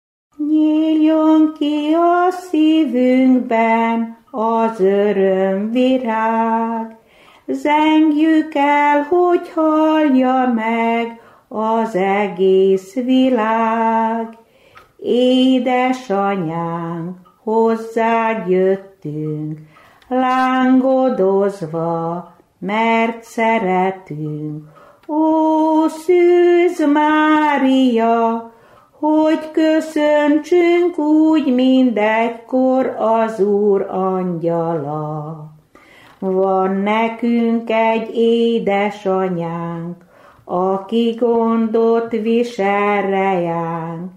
[SPEAKER 9] Nyíljon ki a szívünkben az örömvirág, Zengjük el, hogy hallja meg az egész világ. Édesanyánk, hozzád jöttünk, lángodozva, mert szeretünk. Ó, Szűz Mária, hogy köszöntsünk úgy mindegykor az Úr angyala. Van nekünk egy édesanyánk, aki gondot visel rejánk.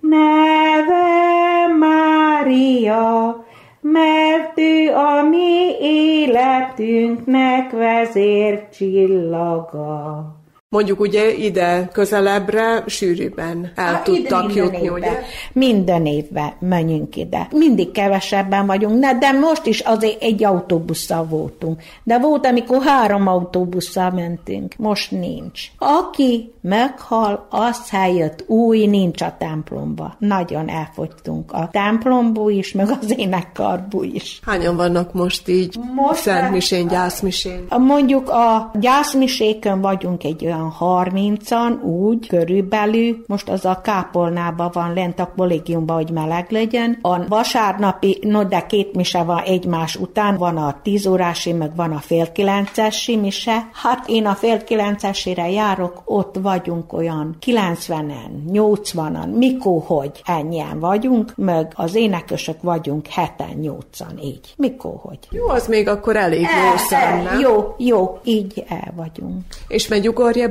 [SPEAKER 9] Neve Mária, mert ő a mi életünknek vezér csillaga.
[SPEAKER 8] Mondjuk ugye ide közelebbre sűrűbben el
[SPEAKER 9] Hát
[SPEAKER 8] tudtak jutni,
[SPEAKER 9] évben,
[SPEAKER 8] ugye?
[SPEAKER 9] Minden évben menjünk ide. Mindig kevesebben vagyunk, ne, de most is azért egy autóbusszal voltunk. De volt, amikor három autóbusszal mentünk, most nincs. Aki meghal, az helyett új nincs a templomba. Nagyon elfogytunk a templomból is, meg az énekkarból is.
[SPEAKER 8] Hányan vannak most így
[SPEAKER 9] Most-
[SPEAKER 8] Szentmisén, gyászmisén?
[SPEAKER 9] Mondjuk a gyászmisékön vagyunk egy olyan harmincan, úgy, körülbelül. Most az a kápolnában van lent a kollégiumban, hogy meleg legyen. A vasárnapi, no de két mise van egymás után, van a tíz órási, meg van a fél kilencesi mise. Hát én a fél kilencesére járok, ott vagyunk olyan 90-en, 80-an, mikor hogy ennyien vagyunk, meg az énekesök vagyunk heten, nyolcan, így. Mikor hogy.
[SPEAKER 8] Jó, az még akkor elég jó szám, nem?
[SPEAKER 9] Jó, jó, így el vagyunk.
[SPEAKER 8] És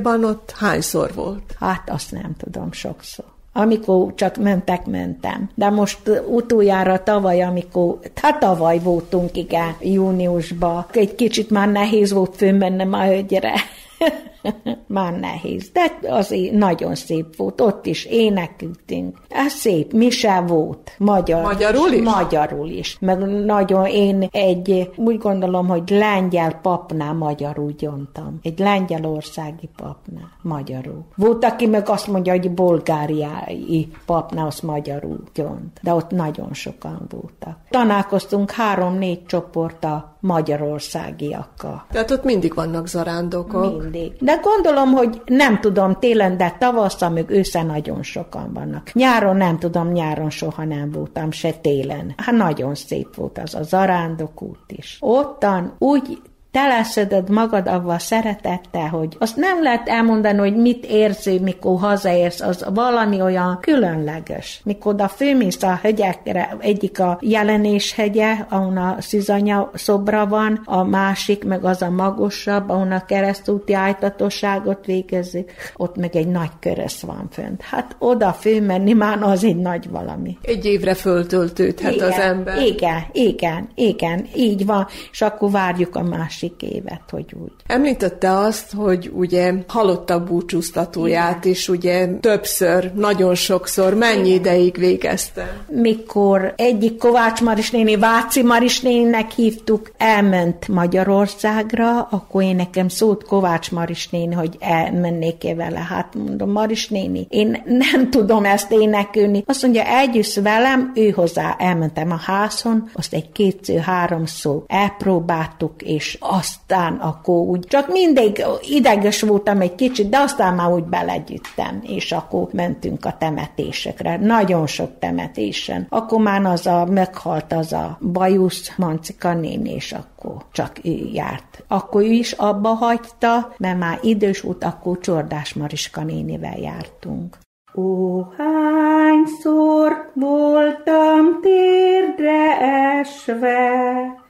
[SPEAKER 8] Megyugorjeban ott hányszor volt?
[SPEAKER 9] Hát azt nem tudom sokszor. Amikor csak mentek, mentem. De most utoljára tavaly, amikor, hát tavaly voltunk, igen, júniusban, egy kicsit már nehéz volt fölmennem a hegyre. Már nehéz, de azért nagyon szép volt, ott is énekültünk. Ez szép, mise volt, magyar.
[SPEAKER 8] Magyarul is?
[SPEAKER 9] Magyarul is. Meg nagyon én egy, úgy gondolom, hogy lengyel papnál magyarul gyontam. Egy lengyelországi papnál magyarul. Volt, aki meg azt mondja, hogy bulgáriai papnál azt magyarul gyont. De ott nagyon sokan voltak. Találkoztunk három-négy csoport a magyarországiakkal.
[SPEAKER 8] Tehát ott mindig vannak zarándokok.
[SPEAKER 9] Mindig. De gondolom, hogy nem tudom télen, de tavasszal, meg ősszel nagyon sokan vannak. Nyáron nem tudom, nyáron soha nem voltam, se télen. Hát nagyon szép volt az a zarándok út is. Ottan úgy teleszeded magad avval szeretettel, hogy azt nem lehet elmondani, hogy mit érző, mikor hazaérsz, az valami olyan különleges. Mikor oda főmész a hegyekre, egyik a jelenés hegye, ahol a szizanya szobra van, a másik meg az a magosabb, ahol a keresztúti ájtatosságot végezzük, ott meg egy nagy körösz van fönt. Hát oda főmenni már az egy nagy valami.
[SPEAKER 8] Egy évre föltöltődhet az ember.
[SPEAKER 9] Igen, igen, igen, így van, és akkor várjuk a másik évet, hogy úgy.
[SPEAKER 8] Említette azt, hogy ugye halottak búcsúztatóját is ugye többször, nagyon sokszor, mennyi ideig végezte?
[SPEAKER 9] Mikor egyik Kovács Maris néni, Váci Maris néninek hívtuk, elment Magyarországra, akkor én nekem szólt Kovács Maris néni, hogy elmennék-e vele. Hát mondom, Maris néni, én nem tudom ezt énekelni. Azt mondja, együtt velem, ő hozzá elmentem a házon, azt egy kétszer, három szó elpróbáltuk, és aztán akkor úgy, csak mindig ideges voltam egy kicsit, de aztán már úgy belegyüttem, és akkor mentünk a temetésekre. Nagyon sok temetésen. Akkor már az a, meghalt az a bajusz Mancika néni, és akkor csak ő járt. Akkor ő is abba hagyta, mert már idős volt, akkor Csordás Mariska nénivel jártunk. Ó, hányszor voltam térdre esve,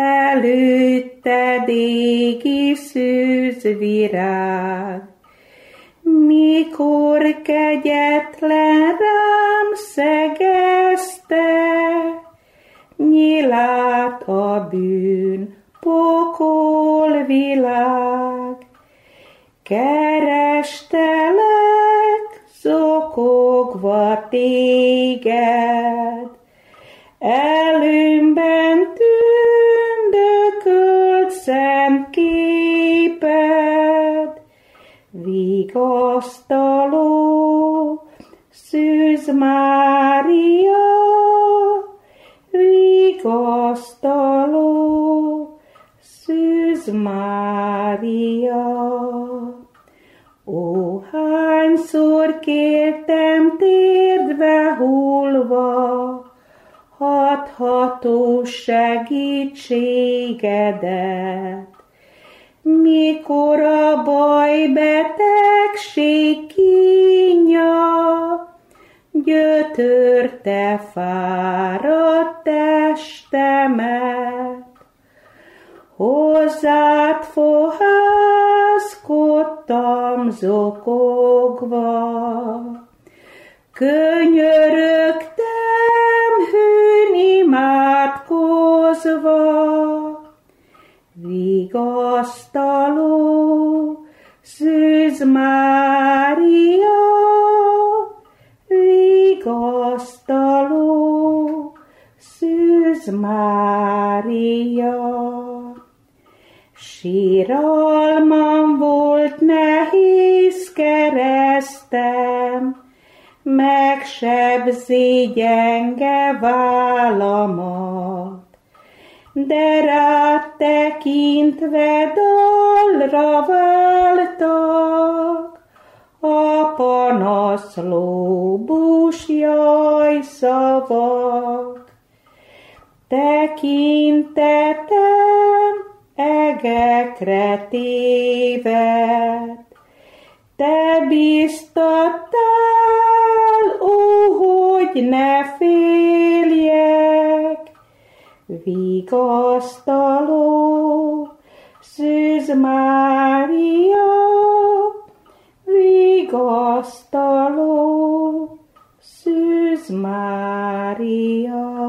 [SPEAKER 9] előtted égi szűzvirág, mikor kegyetlen rám szegezte, nyilát a bűn pokol világ. Kerestelek zokogva téged, előmben vigasztaló Szűz Mária, vigasztaló Szűz Mária. Ó, hányszor kértem térdbe hullva, hatható segítségedet, mikor a baj betegség kínja, gyötörte fáradt testemet. Hozzád fohászkodtam zokogva, könyörögtem hűn imádkozva, vigasztaló Szűz Mária, vigasztaló, Szűz Mária. Síralmam volt nehéz keresztem, megsebzi gyenge vállamat, de rád tekintve dalra váltak, a panaszló búsjaj szavak. Tekintetem egekre téved, te biztattál, ó, hogy ne féljek, vigasztaló, Szűz Mária, vigasztaló, Szűz Mária.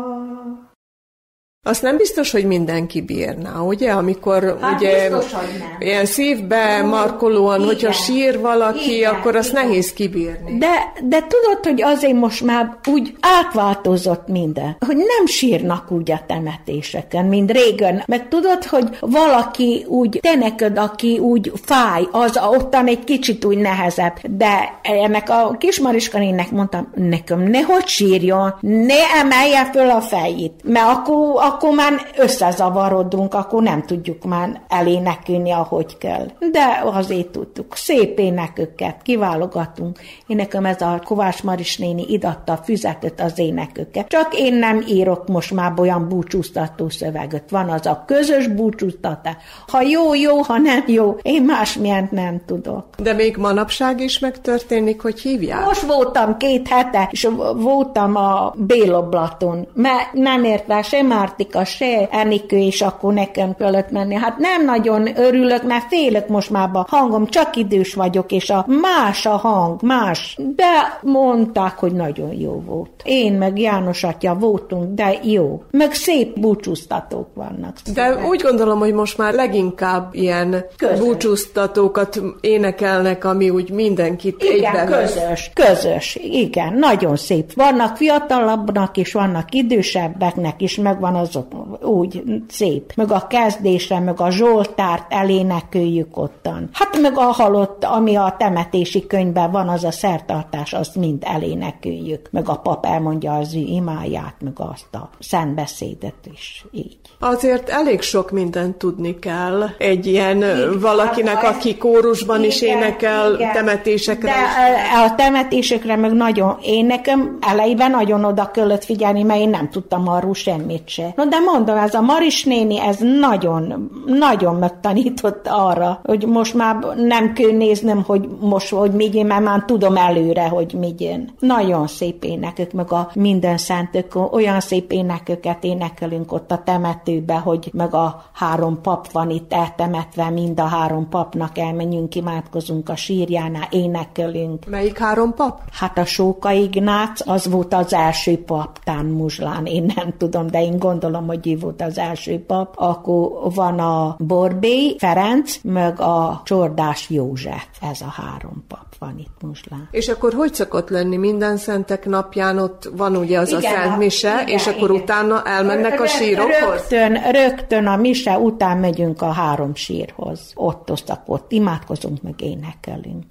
[SPEAKER 8] Azt nem biztos, hogy mindenki bírná, ugye? Amikor hát ugye
[SPEAKER 9] biztos, hogy nem.
[SPEAKER 8] ilyen szívbe markolóan,
[SPEAKER 9] Igen.
[SPEAKER 8] hogyha sír valaki,
[SPEAKER 9] Igen,
[SPEAKER 8] akkor azt
[SPEAKER 9] igen.
[SPEAKER 8] nehéz kibírni.
[SPEAKER 9] De, de tudod, hogy azért most már úgy átváltozott minden, hogy nem sírnak úgy a temetéseken, mint régen. Meg tudod, hogy valaki úgy te neked, aki úgy fáj, az ottan egy kicsit úgy nehezebb. De ennek a kismariskanének mondtam, nekem nehogy sírjon, ne emelje föl a fejét, mert akkor, akkor már összezavarodunk, akkor nem tudjuk már elénekelni, ahogy kell. De azért tudtuk. Szép éneköket kiválogatunk. Én nekem ez a Kovács Maris néni idatta a füzetet az éneköket. Csak én nem írok most már olyan búcsúztató szöveget. Van az a közös búcsúztatás. Ha jó, jó, ha nem jó, én másmilyent nem tudok.
[SPEAKER 8] De még manapság is megtörténik, hogy hívják?
[SPEAKER 9] Most voltam két hete, és voltam a Béloblaton, mert nem ért rá se Mártika, se Enikő, és akkor nekem kellett menni. Hát nem nagyon örülök, mert félök most már a hangom, csak idős vagyok, és a más a hang, más. De mondták, hogy nagyon jó volt. Én meg János atya voltunk, de jó. Meg szép búcsúztatók vannak.
[SPEAKER 8] De úgy gondolom, hogy most már leginkább ilyen
[SPEAKER 9] Közös.
[SPEAKER 8] búcsúztatókat énekelnek, ami úgy mindenkit
[SPEAKER 9] Igen,
[SPEAKER 8] egybe vesz.
[SPEAKER 9] közös, közös, igen, nagyon szép. Vannak fiatalabbnak is, vannak idősebbeknek is, meg van azok úgy szép. Meg a kezdésre, meg a Zsoltárt eléneköljük ottan. Hát meg a halott, ami a temetési könyvben van, az a szertartás, azt mind eléneköljük. Meg a pap elmondja az ő imáját, meg azt a szentbeszédet is, így.
[SPEAKER 8] Azért elég sok mindent tudni kell egy ilyen
[SPEAKER 9] Igen,
[SPEAKER 8] valakinek,
[SPEAKER 9] hát,
[SPEAKER 8] aki kórusban is
[SPEAKER 9] igen,
[SPEAKER 8] énekel,
[SPEAKER 9] igen.
[SPEAKER 8] temetésekre
[SPEAKER 9] De
[SPEAKER 8] is.
[SPEAKER 9] ö, a temetésekre meg nagyon, én nekem elejében nagyon oda kellett figyelni, mert én nem tudtam arról semmit se. No, de mondom, ez a Maris néni, ez nagyon, nagyon megtanított arra, hogy most már nem kell néznem, hogy most, hogy mi jön, mert már tudom előre, hogy mi jön. Nagyon szép énekök, meg a minden szentök, olyan szép éneköket énekelünk ott a temetőbe, hogy meg a három pap van itt eltemetve, mind a három papnak elmenjünk, imádkozunk a sírjánál, énekelünk.
[SPEAKER 8] Melyik három pap?
[SPEAKER 9] Hát a Sóka Ignác, az volt az első pap, Tán Muzslán, én nem tudom, de én gondolom, hogy ő volt az első pap. Akkor van a Borbé Ferenc, meg a Csordás József, ez a három pap van itt Muzslán.
[SPEAKER 8] És akkor hogy szokott lenni minden szentek napján? Ott van ugye az
[SPEAKER 9] Igen,
[SPEAKER 8] a Szent
[SPEAKER 9] a-
[SPEAKER 8] Mise,
[SPEAKER 9] igen,
[SPEAKER 8] és akkor
[SPEAKER 9] igen.
[SPEAKER 8] utána elmennek a sírokhoz?
[SPEAKER 9] Rögtön, rögtön a mise után megyünk a három sírhoz. Ott osztak, ott imádkozunk, meg énekelünk.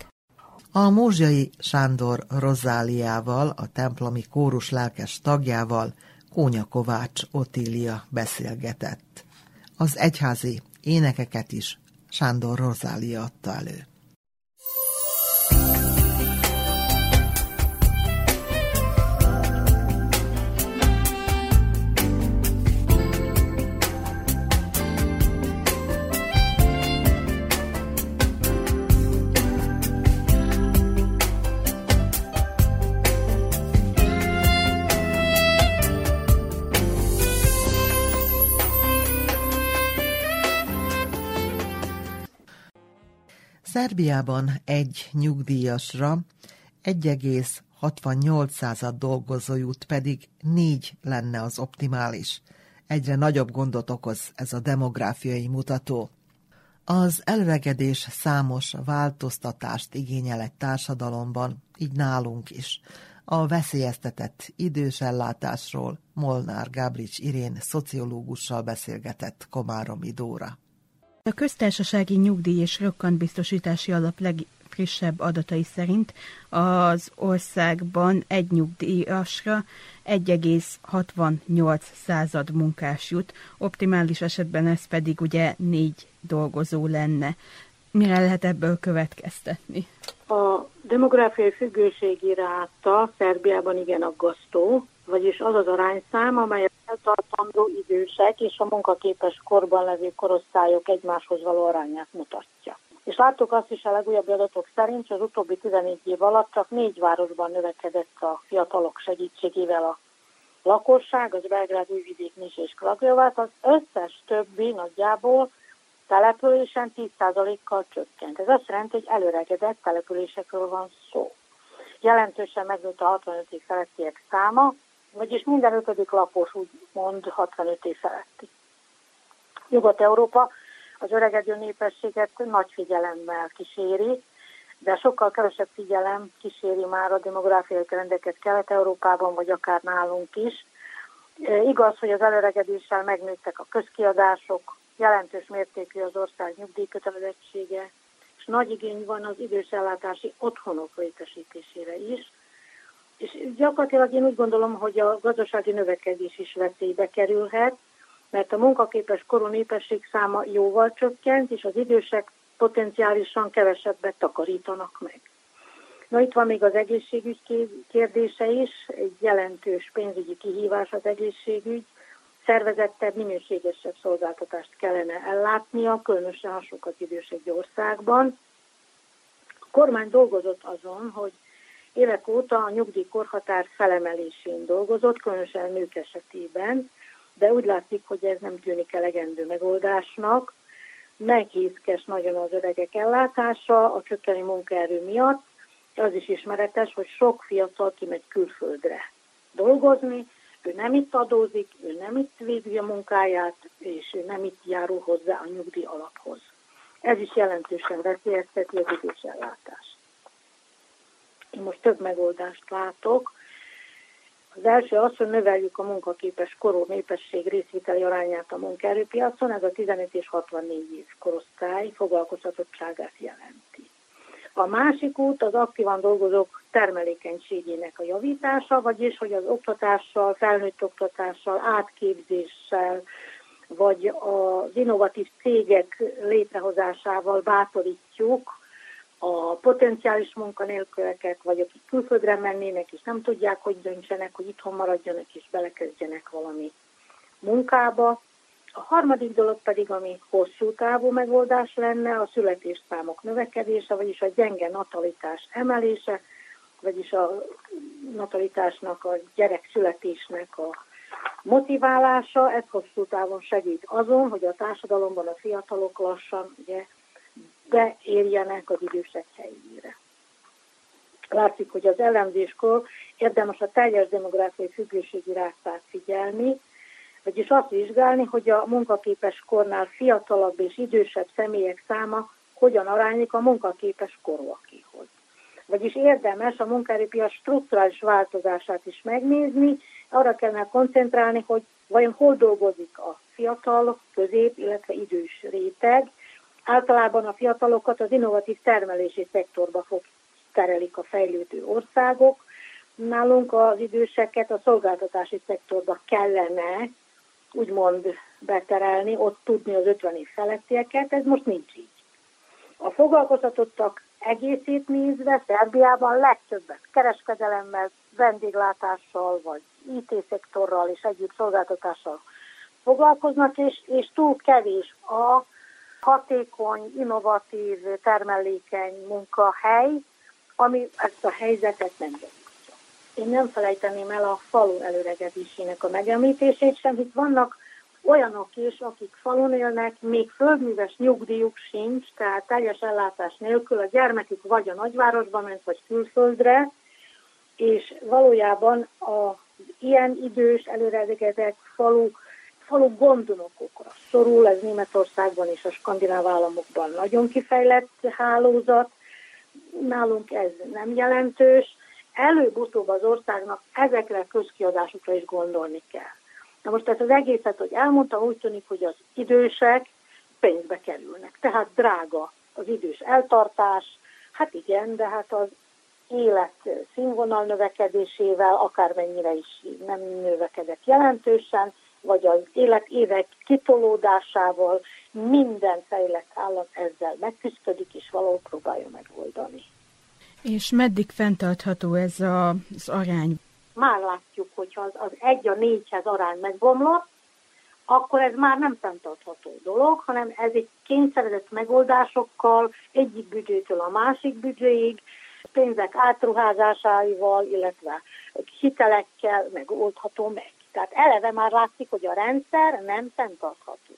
[SPEAKER 2] A Mózsai Sándor Rozáliával, a templomi kórus lelkes tagjával Kónya Kovács Otília beszélgetett. Az egyházi énekeket is Sándor Rozália adta elő. Szerbiában egy nyugdíjasra 1,68 dolgozó jut, pedig négy lenne az optimális. Egyre nagyobb gondot okoz ez a demográfiai mutató. Az előregedés számos változtatást igényel egy társadalomban, így nálunk is. A veszélyeztetett idős ellátásról Molnár Gábrics Irén szociológussal beszélgetett Komáromi Dóra.
[SPEAKER 10] A köztársasági nyugdíj és rokkantbiztosítási alap legfrissebb adatai szerint az országban egy nyugdíjasra 1,68 század munkás jut, optimális esetben ez pedig ugye négy dolgozó lenne. Mire lehet ebből következtetni?
[SPEAKER 11] A demográfiai függőségi ráta Szerbiában igen aggasztó, vagyis az az arányszám, amely a eltartandó idősek és a munkaképes korban levő korosztályok egymáshoz való arányát mutatja. És láttuk azt is a legújabb adatok szerint, hogy az utóbbi 14 év alatt csak négy városban növekedett a fiatalok segítségével a lakosság, az Belgrád, Újvidék, Nis és Kragjovát, az összes többi nagyjából településen 10%-kal csökkent. Ez azt jelenti, hogy előregedett településekről van szó. Jelentősen megnőtt a 65 év száma, vagyis minden ötödik lakos mond 65 év feletti. Nyugat-Európa az öregedő népességet nagy figyelemmel kíséri, de sokkal kevesebb figyelem kíséri már a demográfiai trendeket Kelet-Európában, vagy akár nálunk is. E, igaz, hogy az előregedéssel megnőttek a közkiadások, jelentős mértékű az ország nyugdíjkötelezettsége, és nagy igény van az idősellátási otthonok létesítésére is. És gyakorlatilag én úgy gondolom, hogy a gazdasági növekedés is veszélybe kerülhet, mert a munkaképes korú népesség száma jóval csökkent, és az idősek potenciálisan kevesebbet takarítanak meg. Na itt van még az egészségügy kérdése is, egy jelentős pénzügyi kihívás az egészségügy, szervezettebb, minőségesebb szolgáltatást kellene ellátnia, különösen a sokat idős egy országban. A kormány dolgozott azon, hogy évek óta a nyugdíjkorhatár felemelésén dolgozott, különösen nők esetében, de úgy látszik, hogy ez nem tűnik elegendő megoldásnak. Nehézkes nagyon az öregek ellátása a csökkeni munkaerő miatt. Az is ismeretes, hogy sok fiatal kimegy külföldre dolgozni, ő nem itt adózik, ő nem itt végzi a munkáját, és ő nem itt járul hozzá a nyugdíj alaphoz. Ez is jelentősen veszélyezteti az idősellátást. Én most több megoldást látok. Az első az, hogy növeljük a munkaképes korú népesség részviteli arányát a munkaerőpiacon, ez a 15 és 64 év korosztály foglalkoztatottságát jelenti. A másik út az aktívan dolgozók termelékenységének a javítása, vagyis hogy az oktatással, felnőtt oktatással, átképzéssel, vagy az innovatív cégek létrehozásával bátorítjuk a potenciális munkanélküleket, vagy akik külföldre mennének, és nem tudják, hogy döntsenek, hogy itthon maradjanak és belekezdjenek valami munkába. A harmadik dolog pedig, ami hosszú távú megoldás lenne, a születésszámok növekedése, vagyis a gyenge natalitás emelése, vagyis a natalitásnak, a gyerek születésnek a motiválása, ez hosszú távon segít azon, hogy a társadalomban a fiatalok lassan ugye, beérjenek az idősek helyére. Látszik, hogy az elemzéskor érdemes a teljes demográfiai függőségi rátát figyelni, vagyis azt vizsgálni, hogy a munkaképes kornál fiatalabb és idősebb személyek száma hogyan aránylik a munkaképes korúakéhoz. Vagyis érdemes a munkaerőpiac strukturális változását is megnézni, arra kellene koncentrálni, hogy vajon hol dolgozik a fiatal, közép, illetve idős réteg. Általában a fiatalokat az innovatív termelési szektorba fog terelik a fejlődő országok. Nálunk az időseket a szolgáltatási szektorba kellene úgymond beterelni, ott tudni az 50 év felettieket, ez most nincs így. A foglalkoztatottak egészét nézve Szerbiában legtöbbet kereskedelemmel, vendéglátással, vagy IT-szektorral és egyéb szolgáltatással foglalkoznak, és, és túl kevés a hatékony, innovatív, termelékeny munkahely, ami ezt a helyzetet nem javítja. Én nem felejteném el a falu előregedésének a megemlítését sem, hisz vannak olyanok is, akik falun élnek, még földműves nyugdíjuk sincs, tehát teljes ellátás nélkül a gyermekük vagy a nagyvárosba ment, vagy külföldre, és valójában a ilyen idős, előregedett falu falu gondonokokra szorul, ez Németországban és a skandináv államokban nagyon kifejlett hálózat, nálunk ez nem jelentős, előbb-utóbb az országnak ezekre a közkiadásokra is gondolni kell. Na most ezt az egészet, hogy elmondtam, úgy tűnik, hogy az idősek pénzbe kerülnek. Tehát drága az idős eltartás, hát igen, de hát az élet színvonal növekedésével akármennyire is nem növekedett jelentősen, vagy az életévek kitolódásával minden fejlett állam ezzel megküzdik, és valahol próbálja megoldani.
[SPEAKER 10] És meddig fenntartható ez a, az arány?
[SPEAKER 11] Már látjuk, hogy az, az egy a négyhez arány megbomlott, akkor ez már nem fenntartható dolog, hanem ez egy kényszeredett megoldásokkal egyik büdzsétől a másik büdzséig, pénzek átruházásával, illetve hitelekkel megoldható meg. Tehát eleve már látszik, hogy a rendszer nem fenntartható.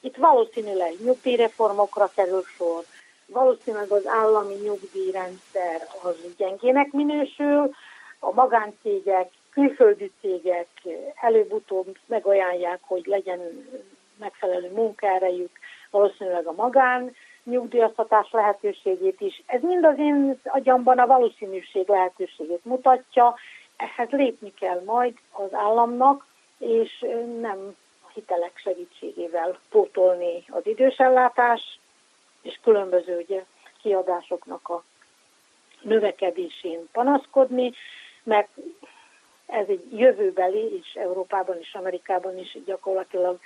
[SPEAKER 11] Itt valószínűleg nyugdíjreformokra kerül sor, valószínűleg az állami nyugdíjrendszer az gyengének minősül, a magáncégek, külföldi cégek előbb-utóbb megajánlják, hogy legyen megfelelő munkaerejük, valószínűleg a magán nyugdíjaztatás lehetőségét is. Ez mind az én agyamban a valószínűség lehetőségét mutatja, ehhez lépni kell majd az államnak, és nem hitelek segítségével pótolni az idősellátás, és különböző ugye, kiadásoknak a növekedésén panaszkodni, mert ez egy jövőbeli, és Európában és Amerikában is gyakorlatilag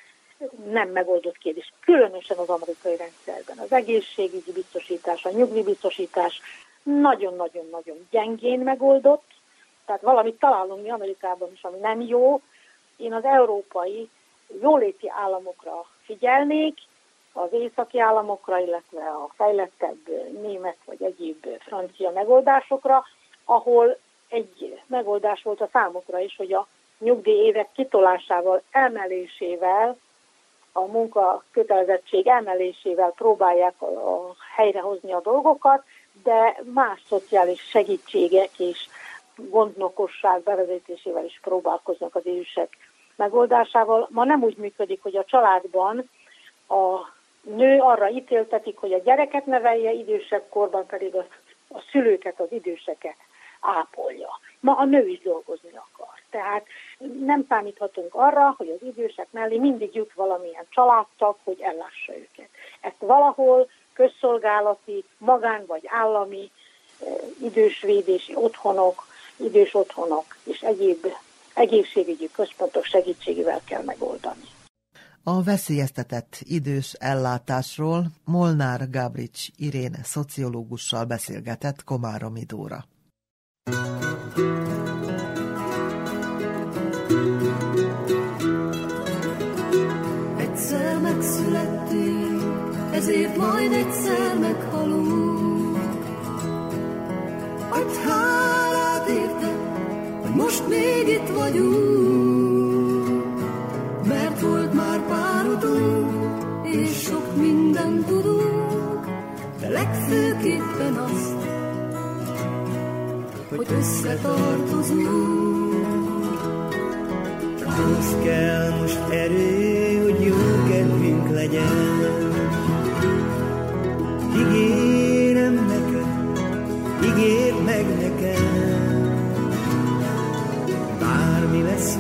[SPEAKER 11] nem megoldott kérdés, különösen az amerikai rendszerben. Az egészségügyi biztosítás, a nyugdíjbiztosítás nagyon-nagyon-nagyon gyengén megoldott, tehát valamit találunk mi Amerikában is, ami nem jó. Én az európai jóléti államokra figyelnék, az északi államokra, illetve a fejlettebb német vagy egyéb francia megoldásokra, ahol egy megoldás volt a számokra is, hogy a nyugdíj évek kitolásával, emelésével, a munka kötelezettség emelésével próbálják a, helyrehozni a dolgokat, de más szociális segítségek és gondnokosság bevezetésével is próbálkoznak az idősek megoldásával. Ma nem úgy működik, hogy a családban a nő arra ítéltetik, hogy a gyereket nevelje, idősebb korban pedig a, a szülőket, az időseket ápolja. Ma a nő is dolgozni akar. Tehát nem számíthatunk arra, hogy az idősek mellé mindig jut valamilyen családtag, hogy ellássa őket. Ezt valahol közszolgálati, magán vagy állami eh, idősvédési otthonok, idős otthonok és egyéb egészségügyi központok segítségével kell megoldani.
[SPEAKER 2] A veszélyeztetett idős ellátásról Molnár Gábrics Irén szociológussal beszélgetett Komáromi Dóra.
[SPEAKER 12] Egyszer megszülettünk, ezért majd egyszer meghalunk. Hogy most még itt vagyunk, mert volt már pár utunk, és sok mindent tudunk, de legfőképpen azt, hogy összetartozunk.
[SPEAKER 5] Ahhoz kell most erő, hogy jó kedvünk legyen.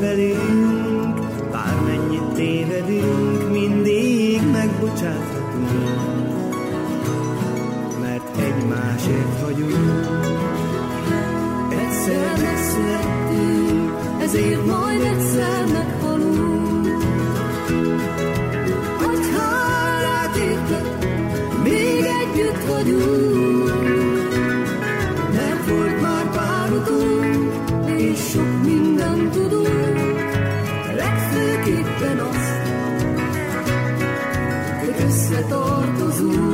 [SPEAKER 5] Lesz velünk, bármennyit tévedünk, mindig megbocsáthatunk. Mert egymásért vagyunk.
[SPEAKER 12] Egyszer megszülettünk, ezért majd egyszer meghalunk. Hogy összetartozunk.